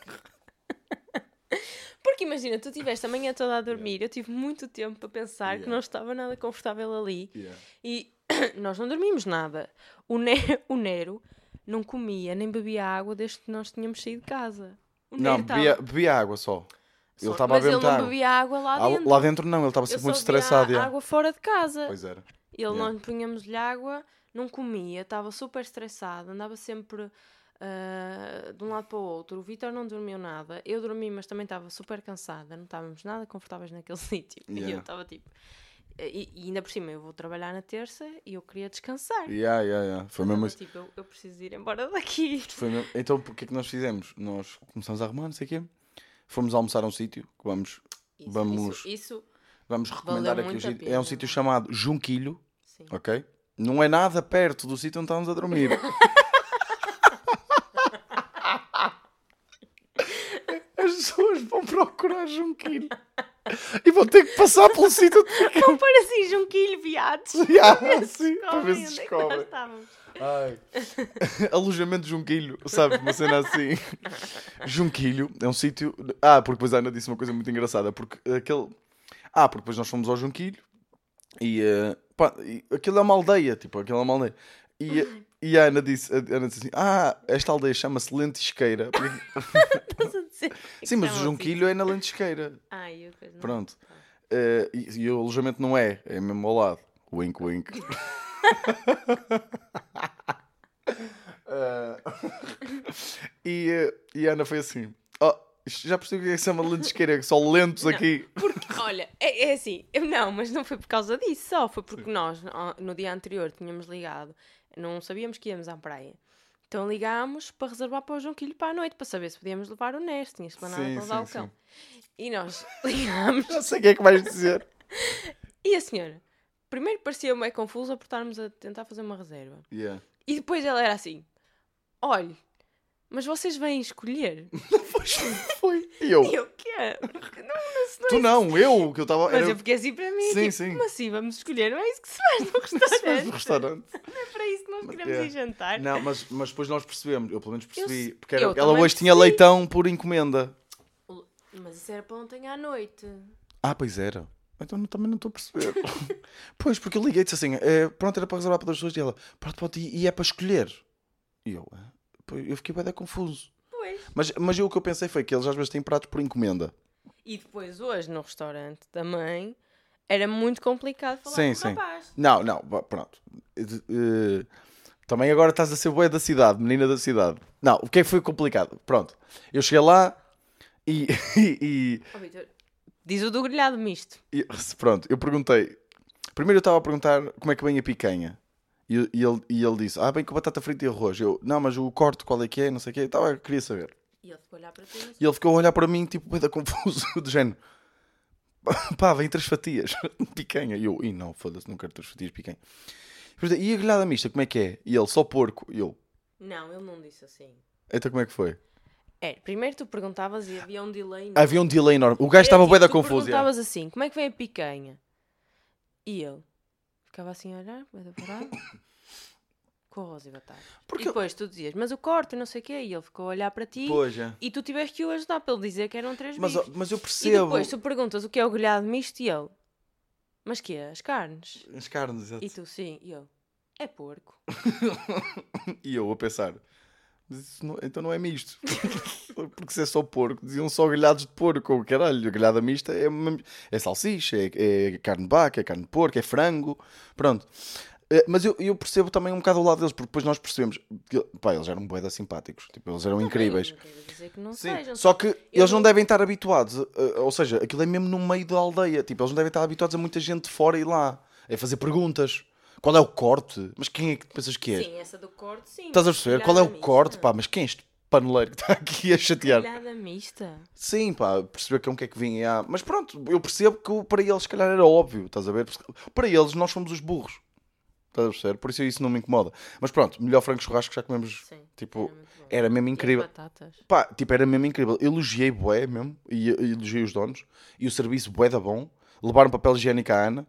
Speaker 2: Imagina, tu estiveste a manhã toda a dormir, eu tive muito tempo para pensar que
Speaker 1: Yeah.
Speaker 2: não estava nada confortável ali.
Speaker 1: Yeah.
Speaker 2: E nós não dormimos nada. O, ne o Nero não comia nem bebia água desde que nós tínhamos saído de casa. O
Speaker 1: Não,
Speaker 2: Nero
Speaker 1: bebia,
Speaker 2: estava-
Speaker 1: bebia água só. Ele estava a
Speaker 2: Mas ele
Speaker 1: beber
Speaker 2: não bebia água lá dentro.
Speaker 1: Lá dentro não, ele estava sempre muito estressado. yeah.
Speaker 2: água fora de casa.
Speaker 1: Pois era.
Speaker 2: Ele
Speaker 1: Yeah.
Speaker 2: não punhamos-lhe água, não comia, estava super estressado, andava sempre ah, de um lado para o outro. O Vitor não dormiu nada, eu dormi, mas também estava super cansada, não estávamos nada confortáveis naquele sítio. E
Speaker 1: Yeah.
Speaker 2: eu estava tipo. E, e ainda por cima, eu vou trabalhar na terça e eu queria descansar.
Speaker 1: Yeah, yeah, yeah. Foi
Speaker 2: Eu
Speaker 1: mesmo isso.
Speaker 2: tipo, eu, eu preciso ir embora daqui.
Speaker 1: Mesmo- Então, o que é que nós fizemos? Nós começamos a arrumar, não sei o quê. Fomos almoçar a um sítio que vamos,
Speaker 2: Isso,
Speaker 1: Vamos-
Speaker 2: Isso, isso,
Speaker 1: Vamos recomendar aqui. o
Speaker 2: muito a
Speaker 1: sítio. É
Speaker 2: pena.
Speaker 1: um sítio chamado Junquilho,
Speaker 2: Sim.
Speaker 1: ok? Não é nada perto do sítio onde estávamos a dormir. As pessoas vão procurar Junquilho e vão ter que passar pelo sítio onde ficamos.
Speaker 2: Vão pôr assim junquilho, viados.
Speaker 1: Yeah, sim, para ver se
Speaker 2: Descobrem é.
Speaker 1: Ai. Alojamento Junquilho, sabes? Uma cena assim. Junquilho é um sítio. Ah, porque depois a Ana disse uma coisa muito engraçada. Porque aquele. Ah, porque depois nós fomos ao Junquilho e. eh, pá, e aquilo é uma aldeia, tipo, aquilo é uma aldeia. E, eh, e a Ana disse, a Ana disse assim: Ah, esta aldeia chama-se Lentisqueira.
Speaker 2: Estás a
Speaker 1: Sim, mas o
Speaker 2: são
Speaker 1: Junquilho é na Lentisqueira.
Speaker 2: assim. Ai, eu coisa não.
Speaker 1: Pronto. Eh, e, e o alojamento não é, é mesmo ao lado. Wink, wink. Eh, e, eh, e a Ana foi assim: Oh, já percebi o que é que chama lentisqueira, que só lentos aqui.
Speaker 2: Porque, olha, é, é assim, eu não, mas não foi por causa disso, só foi porque nós, no- no dia anterior, tínhamos ligado, não sabíamos que íamos à praia. Então ligámos para reservar para o Jonquilho para a noite, para saber se podíamos levar o Neste, nada
Speaker 1: Sim,
Speaker 2: para levar
Speaker 1: sim,
Speaker 2: o cão. E nós ligámos,
Speaker 1: Já sei o que é que vais dizer.
Speaker 2: e a senhora, primeiro parecia meio confusa por estarmos a tentar fazer uma reserva.
Speaker 1: Yeah.
Speaker 2: E depois ela era assim, olha, mas vocês vêm escolher?
Speaker 1: Pois foi. E eu?
Speaker 2: E eu, o quê? Não, não, se- não
Speaker 1: Tu não, eu, que eu estava.
Speaker 2: Mas eu fiquei assim para mim,
Speaker 1: Sim,
Speaker 2: tipo,
Speaker 1: sim.
Speaker 2: como assim vamos escolher? Não é isso que se faz no restaurante.
Speaker 1: no restaurante.
Speaker 2: Não é para isso que nós queremos
Speaker 1: é.
Speaker 2: ir jantar.
Speaker 1: Não, mas, mas depois nós percebemos, eu pelo menos percebi,
Speaker 2: se-
Speaker 1: porque era-
Speaker 2: eu
Speaker 1: ela hoje tinha
Speaker 2: percebi.
Speaker 1: leitão por encomenda.
Speaker 2: Mas isso era para ontem à noite.
Speaker 1: Ah, pois era. Então não- também não estou a perceber. pois, porque eu liguei e disse assim: eh, pronto, era para reservar para duas pessoas. E ela, pronto, pode ir, e é para escolher. E eu, "Ah?" Eu fiquei bem confuso.
Speaker 2: Pois.
Speaker 1: Mas, mas eu, o que eu pensei foi que eles às vezes têm pratos por encomenda.
Speaker 2: E depois hoje no restaurante também era muito complicado falar
Speaker 1: Sim,
Speaker 2: com
Speaker 1: sim.
Speaker 2: rapaz.
Speaker 1: Não, não, pronto. Eh, eh, também agora estás a ser boa da cidade, menina da cidade. Não, o que é que foi complicado? Pronto, eu cheguei lá e, e,
Speaker 2: Vítor, diz o do grelhado misto.
Speaker 1: e- pronto, eu perguntei. Primeiro eu estava a perguntar como é que vem a picanha. E, e ele, e ele disse: Ah, bem com batata frita e arroz. Eu, não, mas o corte qual é que é? Não sei o quê. Estava, queria saber.
Speaker 2: E ele ficou a olhar para ti.
Speaker 1: E ele ficou a olhar para mim, tipo, bem da confuso, do género. Pá, vem três fatias picanha. E eu, e não, foda-se, não quero três fatias de picanha. E a grelhada mista, como é que é? E ele, só porco. E eu,
Speaker 2: Não, ele não disse assim.
Speaker 1: então como é que foi?
Speaker 2: É, primeiro tu perguntavas e havia um delay. enorme.
Speaker 1: Havia um delay enorme. O gajo
Speaker 2: Era
Speaker 1: estava
Speaker 2: tipo,
Speaker 1: bem da
Speaker 2: tu
Speaker 1: confuso. yeah.
Speaker 2: perguntavas assim, como é que vem a picanha? E ele ficava assim a olhar, bué da parado, com arroz e batata.
Speaker 1: Porque
Speaker 2: E depois tu dizias, mas o corte, não sei o quê, e ele ficou a olhar para ti
Speaker 1: Pois, é.
Speaker 2: e tu tiveste que o ajudar para ele dizer que eram três
Speaker 1: Mas,
Speaker 2: bifes.
Speaker 1: mas eu
Speaker 2: E
Speaker 1: percebo.
Speaker 2: depois tu perguntas o que é o grelhado misto e ele, mas que é? As carnes?
Speaker 1: As carnes, exato.
Speaker 2: E tu, sim, e ele, é porco.
Speaker 1: E eu a pensar, mas não- então não é misto. Porque se é só porco, diziam só grelhados de porco. Oh, Caralho, a grelhada mista é, é salsicha, é, é carne de vaca, é carne de porco, é frango. Pronto. Eh, Mas eu, eu percebo também um bocado o lado deles, porque depois nós percebemos que pá, eles eram boeda simpáticos, tipo, eles eram incríveis.
Speaker 2: Não que não
Speaker 1: Sim,
Speaker 2: sejam.
Speaker 1: só que eles não devem estar habituados, a- ou seja, aquilo é mesmo no meio da aldeia, tipo, eles não devem estar habituados a muita gente de fora e lá, a fazer perguntas. Qual é o corte? Mas quem é que pensas que é?
Speaker 2: Sim, essa do corte, sim.
Speaker 1: Estás a perceber? Qual é o corte? Pá, mas quem é este paneleiro que está aqui a chatear?
Speaker 2: Grelhada mista.
Speaker 1: Sim, pá, perceber que é um que é que vinha. ah, Mas pronto, eu percebo que para eles, se calhar, era óbvio, estás a ver? Para eles, nós somos os burros. Estás a perceber? Por isso isso não me incomoda. Mas pronto, melhor frango churrasco que já comemos.
Speaker 2: Sim,
Speaker 1: tipo,
Speaker 2: era
Speaker 1: era mesmo
Speaker 2: E
Speaker 1: incrível.
Speaker 2: batatas.
Speaker 1: Pá, tipo, era mesmo incrível. Elogiei bué mesmo, e e elogiei os donos, e o serviço bué da bom. Levaram papel higiênico à Ana.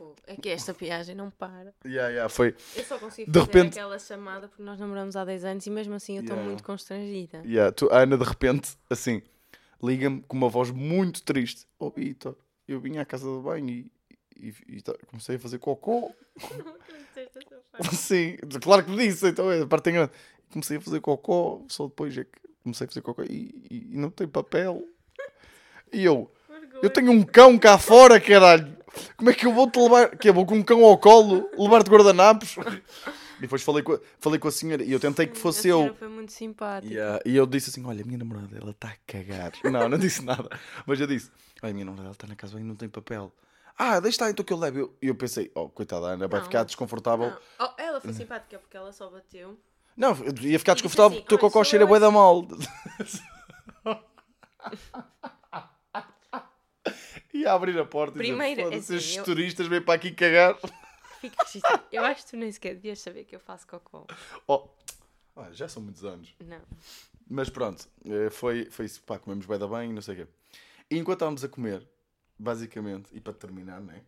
Speaker 2: Fogo. É que esta viagem não para.
Speaker 1: Yeah, yeah, foi.
Speaker 2: Eu só consigo
Speaker 1: De
Speaker 2: fazer
Speaker 1: repente-
Speaker 2: aquela chamada porque nós namoramos há 10 anos e mesmo assim eu estou
Speaker 1: Yeah.
Speaker 2: muito constrangida.
Speaker 1: Yeah, tu- a Ana de repente, assim, liga-me com uma voz muito triste. Oh, Vitor, eu vim à casa de banho e, e- e tá- comecei a fazer cocô. Sim, claro que disse, então é a parte grande. Comecei a fazer cocô, só depois é que comecei a fazer cocô e, e- e não tem papel. E eu, eu tenho um cão cá fora, caralho. Como é que eu vou-te levar? Que eu vou com um cão ao colo, levar-te guardanapos? E depois falei com, a, falei com a senhora e eu tentei que fosse
Speaker 2: a
Speaker 1: eu.
Speaker 2: senhora foi muito simpática.
Speaker 1: Yeah, E eu disse assim: Olha, a minha namorada, ela está a cagar. Não, não disse nada. Mas eu disse: Olha, a minha namorada, ela está na casa bem, não tem papel. Ah, deixa estar então que eu levo. E eu, e eu pensei: Oh, coitada, Ana vai
Speaker 2: Não.
Speaker 1: ficar desconfortável.
Speaker 2: Oh, ela foi simpática porque ela só bateu.
Speaker 1: Não, eu ia ficar
Speaker 2: E
Speaker 1: desconfortável
Speaker 2: assim,
Speaker 1: porque o teu
Speaker 2: "Olha,
Speaker 1: cocó cheira bué da mal. E a abrir a porta
Speaker 2: Primeiro,
Speaker 1: e dizer,
Speaker 2: é assim,
Speaker 1: estes
Speaker 2: eu-
Speaker 1: turistas vêm para aqui cagar.
Speaker 2: Eu acho que tu nem sequer devias saber que eu faço cocô.
Speaker 1: Oh, ah, já são muitos anos.
Speaker 2: Não.
Speaker 1: Mas pronto, eh, foi, foi isso, pá, comemos bem da bem e não sei o quê. E enquanto estávamos a comer, basicamente, e para terminar, né?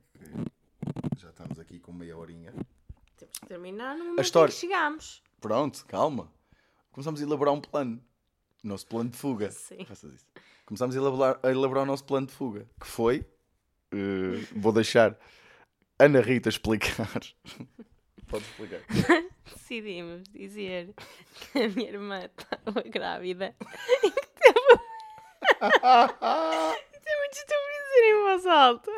Speaker 1: já estamos aqui com meia horinha.
Speaker 2: Temos que terminar no momento
Speaker 1: história-
Speaker 2: em que chegámos.
Speaker 1: Pronto, calma. Começamos a elaborar um plano. Nosso plano de fuga.
Speaker 2: Sim.
Speaker 1: Faças isso. Começámos a elaborar, a elaborar o nosso plano de fuga. Que foi. eh, vou deixar Ana Rita explicar. Pode explicar.
Speaker 2: Decidimos dizer que a minha irmã estava grávida. Isso é muito estúpido dizer em voz alta.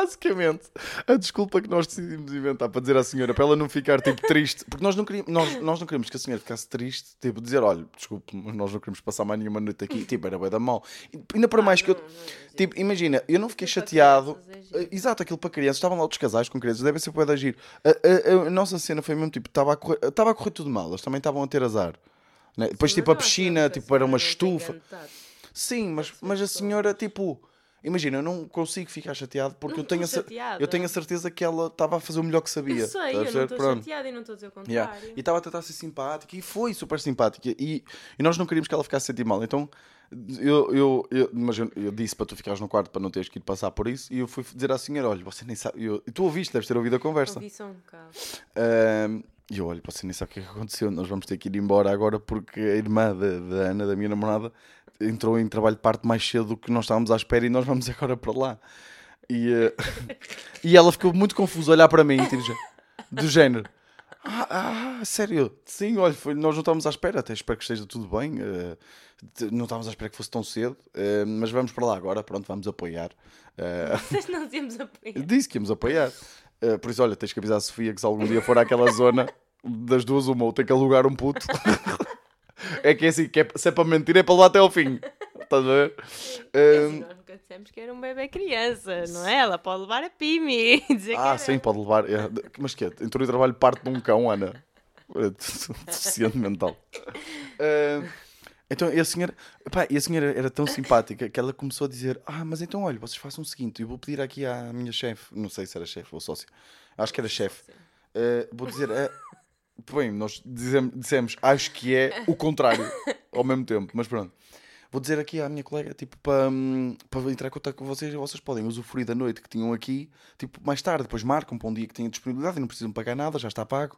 Speaker 1: Basicamente, a desculpa que nós decidimos inventar para dizer à senhora, para ela não ficar tipo triste, porque nós não queríamos, nós, nós não queríamos que a senhora ficasse triste, tipo dizer, olha, desculpe, mas nós não queremos passar mais nenhuma noite aqui, tipo, era bué da mal. E Ainda para mais que eu,
Speaker 2: não, não, não,
Speaker 1: tipo, imagina, eu não fiquei chateado.
Speaker 2: é.
Speaker 1: Eh, Exato, aquilo para crianças, estavam lá outros casais com crianças, deve ser bué da giro. A, a- a nossa cena foi mesmo tipo, estava a correr, estava a correr tudo mal, eles também estavam a ter azar. né? Depois,
Speaker 2: Mas
Speaker 1: tipo, a
Speaker 2: eu
Speaker 1: piscina, tipo, era uma
Speaker 2: não
Speaker 1: estufa. Sim, mas, mas a senhora, tipo, imagina, eu não consigo ficar chateado porque
Speaker 2: Não
Speaker 1: eu, tenho a, eu tenho a certeza que ela estava a fazer o melhor que sabia.
Speaker 2: Eu sei, eu não estou chateada e não estou a dizer o contrário.
Speaker 1: Yeah. E estava a tentar ser simpática e foi super simpática. E, e nós não queríamos que ela ficasse a sentir mal. Então, eu, eu, eu, mas eu, eu disse para tu ficares no quarto para não teres que ir passar por isso. E eu fui dizer à senhora: olha, você nem sabe. Eu, e tu ouviste, deves ter ouvido a conversa.
Speaker 2: Ouvi só um bocado.
Speaker 1: Ahm, E eu, olha, você nem sabe o que é que aconteceu. Nós vamos ter que ir embora agora porque a irmã da, da Ana, da minha namorada, entrou em trabalho de parte mais cedo do que nós estávamos à espera e nós vamos agora para lá. E, eh, e ela ficou muito confusa a olhar para mim, tipo, do género. Ah, ah, sério? Sim, olha, foi- nós não estávamos à espera, até espero que esteja tudo bem. te- não estávamos à espera que fosse tão cedo, eh, mas vamos para lá agora, pronto, vamos apoiar. Eh,
Speaker 2: Vocês não temos apoio.
Speaker 1: Disse que íamos apoiar. Uh, por isso, olha, tens que avisar a Sofia que se algum dia for àquela zona, das duas, uma, ou tem que alugar um puto. é que é assim, que é, se é para mentir, é para levar até ao fim. Estás a ver?
Speaker 2: Assim,
Speaker 1: Um,
Speaker 2: nós nunca dissemos que era um bebê criança, não é? Ela pode levar a Pimi
Speaker 1: ah, sim, pode levar. é, mas que é? Entrou em trabalho parte de um cão, Ana. É Deficiente mental. Uh, então, e a senhora, pá, e a senhora era tão simpática que ela começou a dizer: Ah, mas então, olha, vocês façam o seguinte, eu vou pedir aqui à minha chefe, não sei se era chefe ou sócia, acho que era chefe. Uh, vou dizer, uh, bem, nós dizemos, dissemos, acho que é o contrário ao mesmo tempo, mas pronto. Vou dizer aqui à minha colega, tipo, para, hum, para entrar em contato com vocês, vocês podem usufruir da noite que tinham aqui, tipo, mais tarde, depois marcam para um dia que tenham disponibilidade e não precisam pagar nada, já está pago.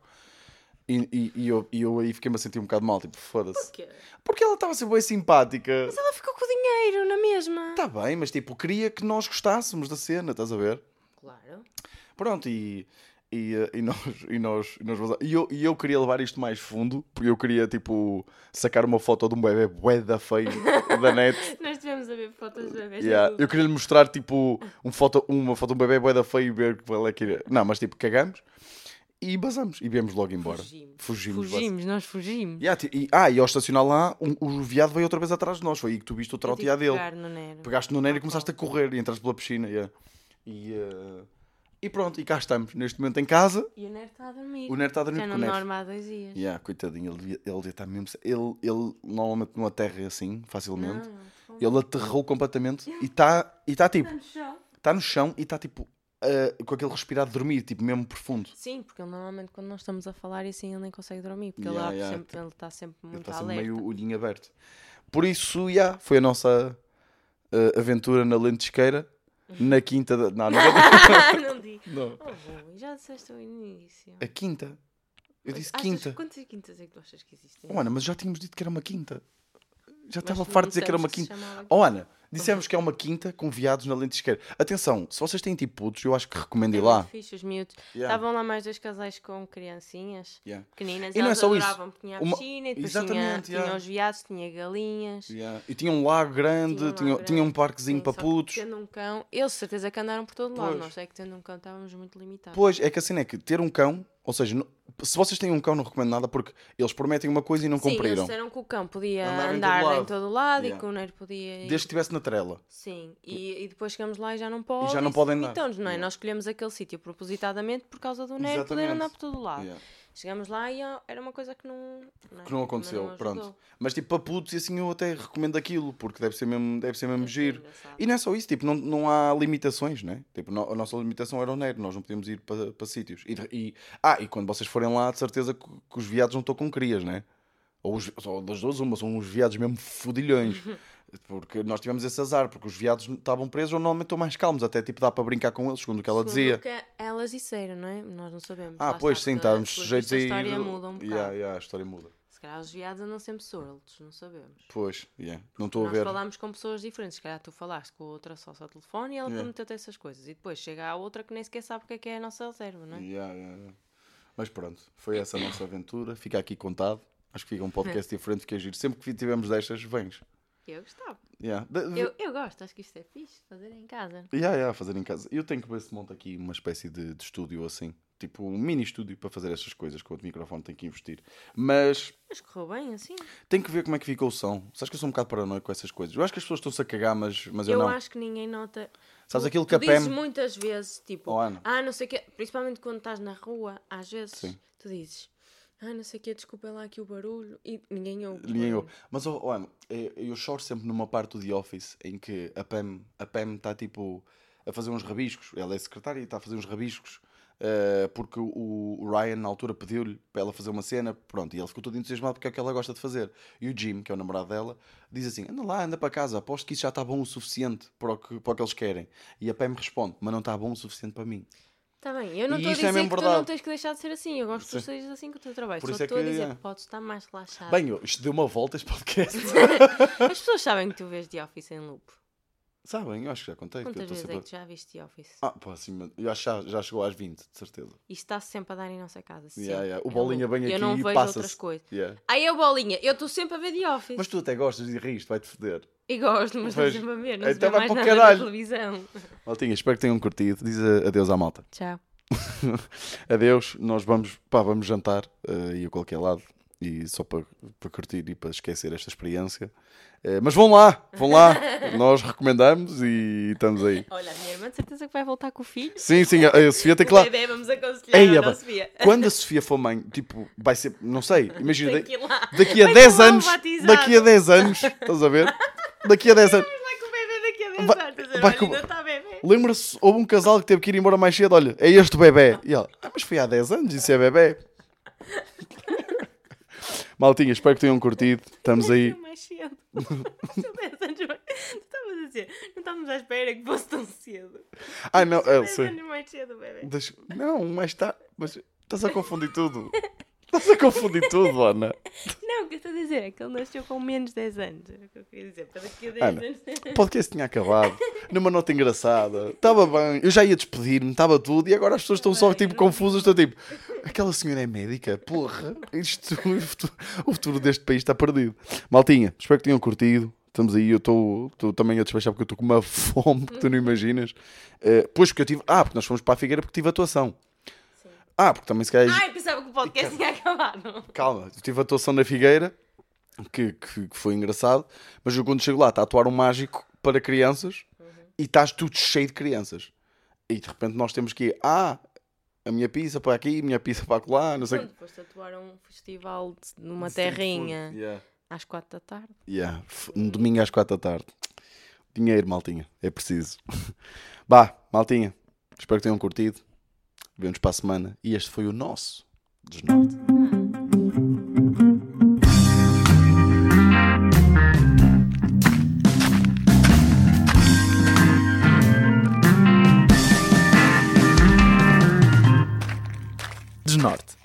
Speaker 1: E, e, e eu, e eu aí fiquei-me a sentir um bocado mal, tipo, foda-se.
Speaker 2: Porquê?
Speaker 1: Porque ela estava a ser bem simpática.
Speaker 2: Mas ela ficou com o dinheiro, na mesma.
Speaker 1: Está bem, mas tipo, queria que nós gostássemos da cena, estás a ver?
Speaker 2: Claro.
Speaker 1: Pronto, e, e, eh, e nós, e, nós, e, nós e eu, e eu queria levar isto mais fundo, porque eu queria, tipo, sacar uma foto de um bebê bué da feio da net.
Speaker 2: Nós tivemos a ver fotos de bebês.
Speaker 1: Yeah,
Speaker 2: adultos.
Speaker 1: Eu queria lhe mostrar, tipo, um foto, uma foto de um bebê bué da feio e ver que ela queria. Não, mas tipo, cagamos e basamos e viemos logo embora.
Speaker 2: Fugimos.
Speaker 1: Fugimos.
Speaker 2: Fugimos, nós fugimos.
Speaker 1: Yeah, e, ah, e ao estacionar lá, um- o viado veio outra vez atrás de nós. Foi aí que tu viste o
Speaker 2: que
Speaker 1: dele.
Speaker 2: no Nero.
Speaker 1: Pegaste no Nero e começaste a correr e entraste pela piscina. yeah. E, eh, e pronto, e cá estamos, neste momento em casa.
Speaker 2: E o Nero está a dormir.
Speaker 1: O Nero está a dormir
Speaker 2: Já não dorme há dois dias.
Speaker 1: Yeah, coitadinho, ele ele estar mesmo. Ele, ele normalmente não aterra assim, facilmente.
Speaker 2: Não.
Speaker 1: Ele aterrou completamente e está e tá, tipo,
Speaker 2: Está no chão.
Speaker 1: está no chão e está tipo ah, com aquele respirar de dormir, tipo mesmo profundo.
Speaker 2: Sim, porque ele normalmente quando nós estamos a falar e assim ele nem consegue dormir, porque
Speaker 1: Yeah,
Speaker 2: ele,
Speaker 1: yeah.
Speaker 2: sempre, ele está sempre
Speaker 1: Ele
Speaker 2: muito
Speaker 1: está sempre
Speaker 2: alerta.
Speaker 1: meio olhinho aberto. Por isso, yeah, foi a nossa ah, aventura na Lentisqueira, na quinta da. Não, não,
Speaker 2: não digo.
Speaker 1: não.
Speaker 2: Oh, já disseste ao início.
Speaker 1: A quinta. Eu disse
Speaker 2: Achas-
Speaker 1: quinta.
Speaker 2: Quantas quintas é que tu achas que existem?
Speaker 1: Oh, Ana, mas já tínhamos dito que era uma quinta. Já
Speaker 2: Mas
Speaker 1: estava farto de dizer que era uma quinta. Oh, Ana, dissemos que é uma quinta com viados na Lentisqueira. Atenção, se vocês têm tipo putos, eu acho que recomendo ir lá.
Speaker 2: muito fixe, os miúdos.
Speaker 1: Yeah.
Speaker 2: Estavam lá mais dois casais com criancinhas
Speaker 1: Yeah.
Speaker 2: pequeninas.
Speaker 1: E não é só isso.
Speaker 2: tinha a
Speaker 1: Uma-
Speaker 2: piscina, e depois tinha,
Speaker 1: Exatamente,
Speaker 2: tinha
Speaker 1: yeah.
Speaker 2: os viados, tinha galinhas.
Speaker 1: Yeah. E tinha um lago grande,
Speaker 2: Tinha um
Speaker 1: tinha,
Speaker 2: lago
Speaker 1: tinha um
Speaker 2: grande.
Speaker 1: parquezinho
Speaker 2: Sim,
Speaker 1: para putos.
Speaker 2: Tendo um cão, eles certeza que andaram por todo lado.
Speaker 1: Pois.
Speaker 2: Nós é que tendo um cão estávamos muito limitados.
Speaker 1: Pois, é que assim é que ter um cão, ou seja, se vocês têm um cão, não recomendo nada porque eles prometem uma coisa e não
Speaker 2: Sim, eles
Speaker 1: cumpriram.
Speaker 2: disseram que o cão podia
Speaker 1: Andar em todo
Speaker 2: em
Speaker 1: lado.
Speaker 2: todo lado
Speaker 1: Yeah.
Speaker 2: e que o Nero podia. ir-
Speaker 1: Desde que estivesse na trela.
Speaker 2: Sim, e, e depois chegamos lá e já não podem.
Speaker 1: já não podem andar.
Speaker 2: Então, não é?
Speaker 1: Yeah.
Speaker 2: Nós escolhemos aquele sítio propositadamente por causa do Nero poder andar por todo lado.
Speaker 1: Yeah.
Speaker 2: Chegamos lá e era uma coisa que não, é?
Speaker 1: Que não aconteceu,
Speaker 2: ajudou.
Speaker 1: pronto. Mas tipo, para putos, e assim eu até recomendo aquilo, porque deve ser mesmo, deve ser mesmo
Speaker 2: ser
Speaker 1: giro. E não é só isso, tipo, não, não há limitações, né? Tipo, a nossa limitação era o nerd, nós não podíamos ir para, para sítios. E, e- ah, e quando vocês forem lá, de certeza que, que os viados não estão com crias, né? Ou, os, ou das duas, uma, são uns viados mesmo fodilhões. Porque nós tivemos esse azar, porque os viados estavam presos ou normalmente estão mais calmos, até tipo dá para brincar com eles, segundo o que ela
Speaker 2: Segundo
Speaker 1: dizia.
Speaker 2: o que elas disseram, não é? Nós não sabemos.
Speaker 1: Ah,
Speaker 2: Lá
Speaker 1: pois sim,
Speaker 2: porque,
Speaker 1: estávamos sujeitos a
Speaker 2: A
Speaker 1: ir.
Speaker 2: história muda um bocado.
Speaker 1: Yeah, yeah, a história muda.
Speaker 2: Se calhar os viados andam sempre soltos, não sabemos.
Speaker 1: Pois, yeah. não estou a
Speaker 2: Nós
Speaker 1: ver.
Speaker 2: falámos com pessoas diferentes. Se calhar tu falaste com outra só ao telefone e ela
Speaker 1: Yeah.
Speaker 2: prometeu-te essas coisas. E depois chega a outra que nem sequer sabe o que é que é a nossa reserva, não é?
Speaker 1: Yeah, yeah. Mas pronto, foi essa a nossa aventura. Fica aqui contado. Acho que fica um podcast diferente, fica giro. Sempre que tivermos destas, vens.
Speaker 2: Eu gostava.
Speaker 1: Yeah. De-
Speaker 2: Eu, eu gosto, acho que isto é fixe, fazer em casa.
Speaker 1: Yeah, yeah, fazer em casa. Eu tenho que ver se monta aqui uma espécie de, de estúdio assim. Tipo um mini estúdio para fazer estas coisas. Com o microfone tem que investir. Mas
Speaker 2: Mas correu bem assim.
Speaker 1: tem que ver como é que fica o som. Sabes que eu sou um bocado paranoico com essas coisas. Eu acho que as pessoas estão-se a cagar, mas, mas eu,
Speaker 2: Eu
Speaker 1: não.
Speaker 2: acho que ninguém nota.
Speaker 1: Sabes
Speaker 2: Tu-
Speaker 1: aquilo que a Pam-
Speaker 2: muitas vezes, tipo,
Speaker 1: Oh,
Speaker 2: ah, não sei o quê, principalmente quando estás na rua, às vezes
Speaker 1: Sim.
Speaker 2: tu dizes, ah, não sei o quê, desculpa lá aqui o barulho, e ninguém ouve.
Speaker 1: Ninguém
Speaker 2: barulho.
Speaker 1: ouve. Mas, oh, oh, eu, eu choro sempre numa parte do The Office em que a Pam a Pam está tipo a fazer uns rabiscos. Ela é secretária e está a fazer uns rabiscos. eh, porque o, o Ryan na altura pediu-lhe para ela fazer uma cena, pronto, e ele ficou todo entusiasmado porque é o que ela gosta de fazer. E o Jim, que é o namorado dela, diz assim: anda lá, anda para casa, aposto que isso já está bom o suficiente para o que, para o que eles querem. E a Pam responde: mas não está bom o suficiente para mim.
Speaker 2: Tá bem, eu não
Speaker 1: E
Speaker 2: estou a
Speaker 1: isto é
Speaker 2: dizer
Speaker 1: mesmo
Speaker 2: que tu
Speaker 1: verdade.
Speaker 2: não tens que deixar de ser assim, eu gosto que tu
Speaker 1: Sim.
Speaker 2: sejas assim com o teu trabalho.
Speaker 1: Por
Speaker 2: Só
Speaker 1: isso é
Speaker 2: estou a dizer
Speaker 1: é.
Speaker 2: que podes estar mais relaxado.
Speaker 1: Bem, eu- isto deu uma volta este podcast.
Speaker 2: As pessoas sabem que tu vês The Office em loop.
Speaker 1: Sabem, eu acho que já contei. eu
Speaker 2: Quantas
Speaker 1: estou
Speaker 2: vezes
Speaker 1: sempre
Speaker 2: é que tu já viste The Office?
Speaker 1: Ah, pá, assim, eu acho que já, já chegou às 20, de certeza.
Speaker 2: Isto está sempre a dar em nossa casa.
Speaker 1: Yeah, yeah. O Bolinha vem
Speaker 2: Eu
Speaker 1: aqui
Speaker 2: não
Speaker 1: e
Speaker 2: vejo
Speaker 1: passa-se.
Speaker 2: outras coisas.
Speaker 1: Yeah.
Speaker 2: Aí a bolinha, eu estou sempre a ver The Office.
Speaker 1: Mas tu até gostas e rires, vai-te foder.
Speaker 2: E gosto, mas
Speaker 1: Pois.
Speaker 2: sempre a ver. Não se
Speaker 1: Então
Speaker 2: vê
Speaker 1: vai
Speaker 2: mais nada na
Speaker 1: caralho.
Speaker 2: televisão.
Speaker 1: Maltinha, espero que tenham curtido. Diz a- adeus à malta.
Speaker 2: Tchau.
Speaker 1: Adeus, nós vamos, pá, vamos jantar eh, e a qualquer lado. E só para, para curtir e para esquecer esta experiência. Eh, mas vão lá, vão lá. nós recomendamos e estamos aí.
Speaker 2: Olha, a minha irmã de certeza que vai voltar com o filho.
Speaker 1: Sim, sim, a, a Sofia tem que lá.
Speaker 2: bebê, vamos aconselhar
Speaker 1: Ei,
Speaker 2: a não Sofia.
Speaker 1: quando a Sofia for mãe, tipo, vai ser, não sei, imagina, daqui a
Speaker 2: Vai
Speaker 1: 10
Speaker 2: com o
Speaker 1: anos,
Speaker 2: batizado.
Speaker 1: daqui a 10 anos, estás a ver? Daqui a 10 anos.
Speaker 2: Vai com o bebê daqui a 10
Speaker 1: Vai-
Speaker 2: anos.
Speaker 1: Vai com-
Speaker 2: está bebê.
Speaker 1: Lembra-se, houve um casal que teve que ir embora mais cedo. Olha, é este o bebê. E ela, ah, mas foi há 10 anos, isso é bebê. Maltinha, espero que tenham curtido. Estamos aí.
Speaker 2: Mais cedo. São 10 anos mais- Tu estavas a dizer, não estávamos à espera que fosse tão cedo.
Speaker 1: Ai, não,
Speaker 2: 10
Speaker 1: sei.
Speaker 2: anos mais cedo, bebê.
Speaker 1: Não, mas está. Mas estás a confundir tudo. Estás a confundir tudo, Ana.
Speaker 2: Não, o que eu estou a dizer é que ele nasceu com menos de 10 anos. É o que eu queria dizer. Para daqui a 10
Speaker 1: Ana.
Speaker 2: anos.
Speaker 1: O podcast tinha acabado. Numa nota engraçada. Estava bem. Eu já ia despedir-me, estava tudo. E agora as pessoas estão só tipo confusas. Estão tipo, aquela senhora é médica. Porra, isto, o, futuro, o futuro deste país está perdido. Maltinha, espero que tenham curtido. Estamos aí, eu estou também a despachar porque eu estou com uma fome que tu não imaginas. Eh, pois porque eu tive. Ah, porque nós fomos para a Figueira porque tive atuação. Ah, porque também se calhar.
Speaker 2: Ai, pensava o podcast tinha acabado.
Speaker 1: Calma, eu tive atuação na Figueira, que, que, que foi engraçado, mas eu quando chego lá está a atuar um mágico para crianças e estás tudo cheio de crianças. E de repente nós temos que ir, ah, a minha pizza para aqui, a minha pizza para lá, não sei o
Speaker 2: Quando foste atuar a um festival de- numa terrinha
Speaker 1: Yeah.
Speaker 2: às 4 da tarde.
Speaker 1: Yeah. Um domingo às quatro da tarde. Dinheiro, maltinha, é preciso. Bah, maltinha, espero que tenham curtido. Vemos para a semana. E este foi o nosso Desnorte. Desnorte.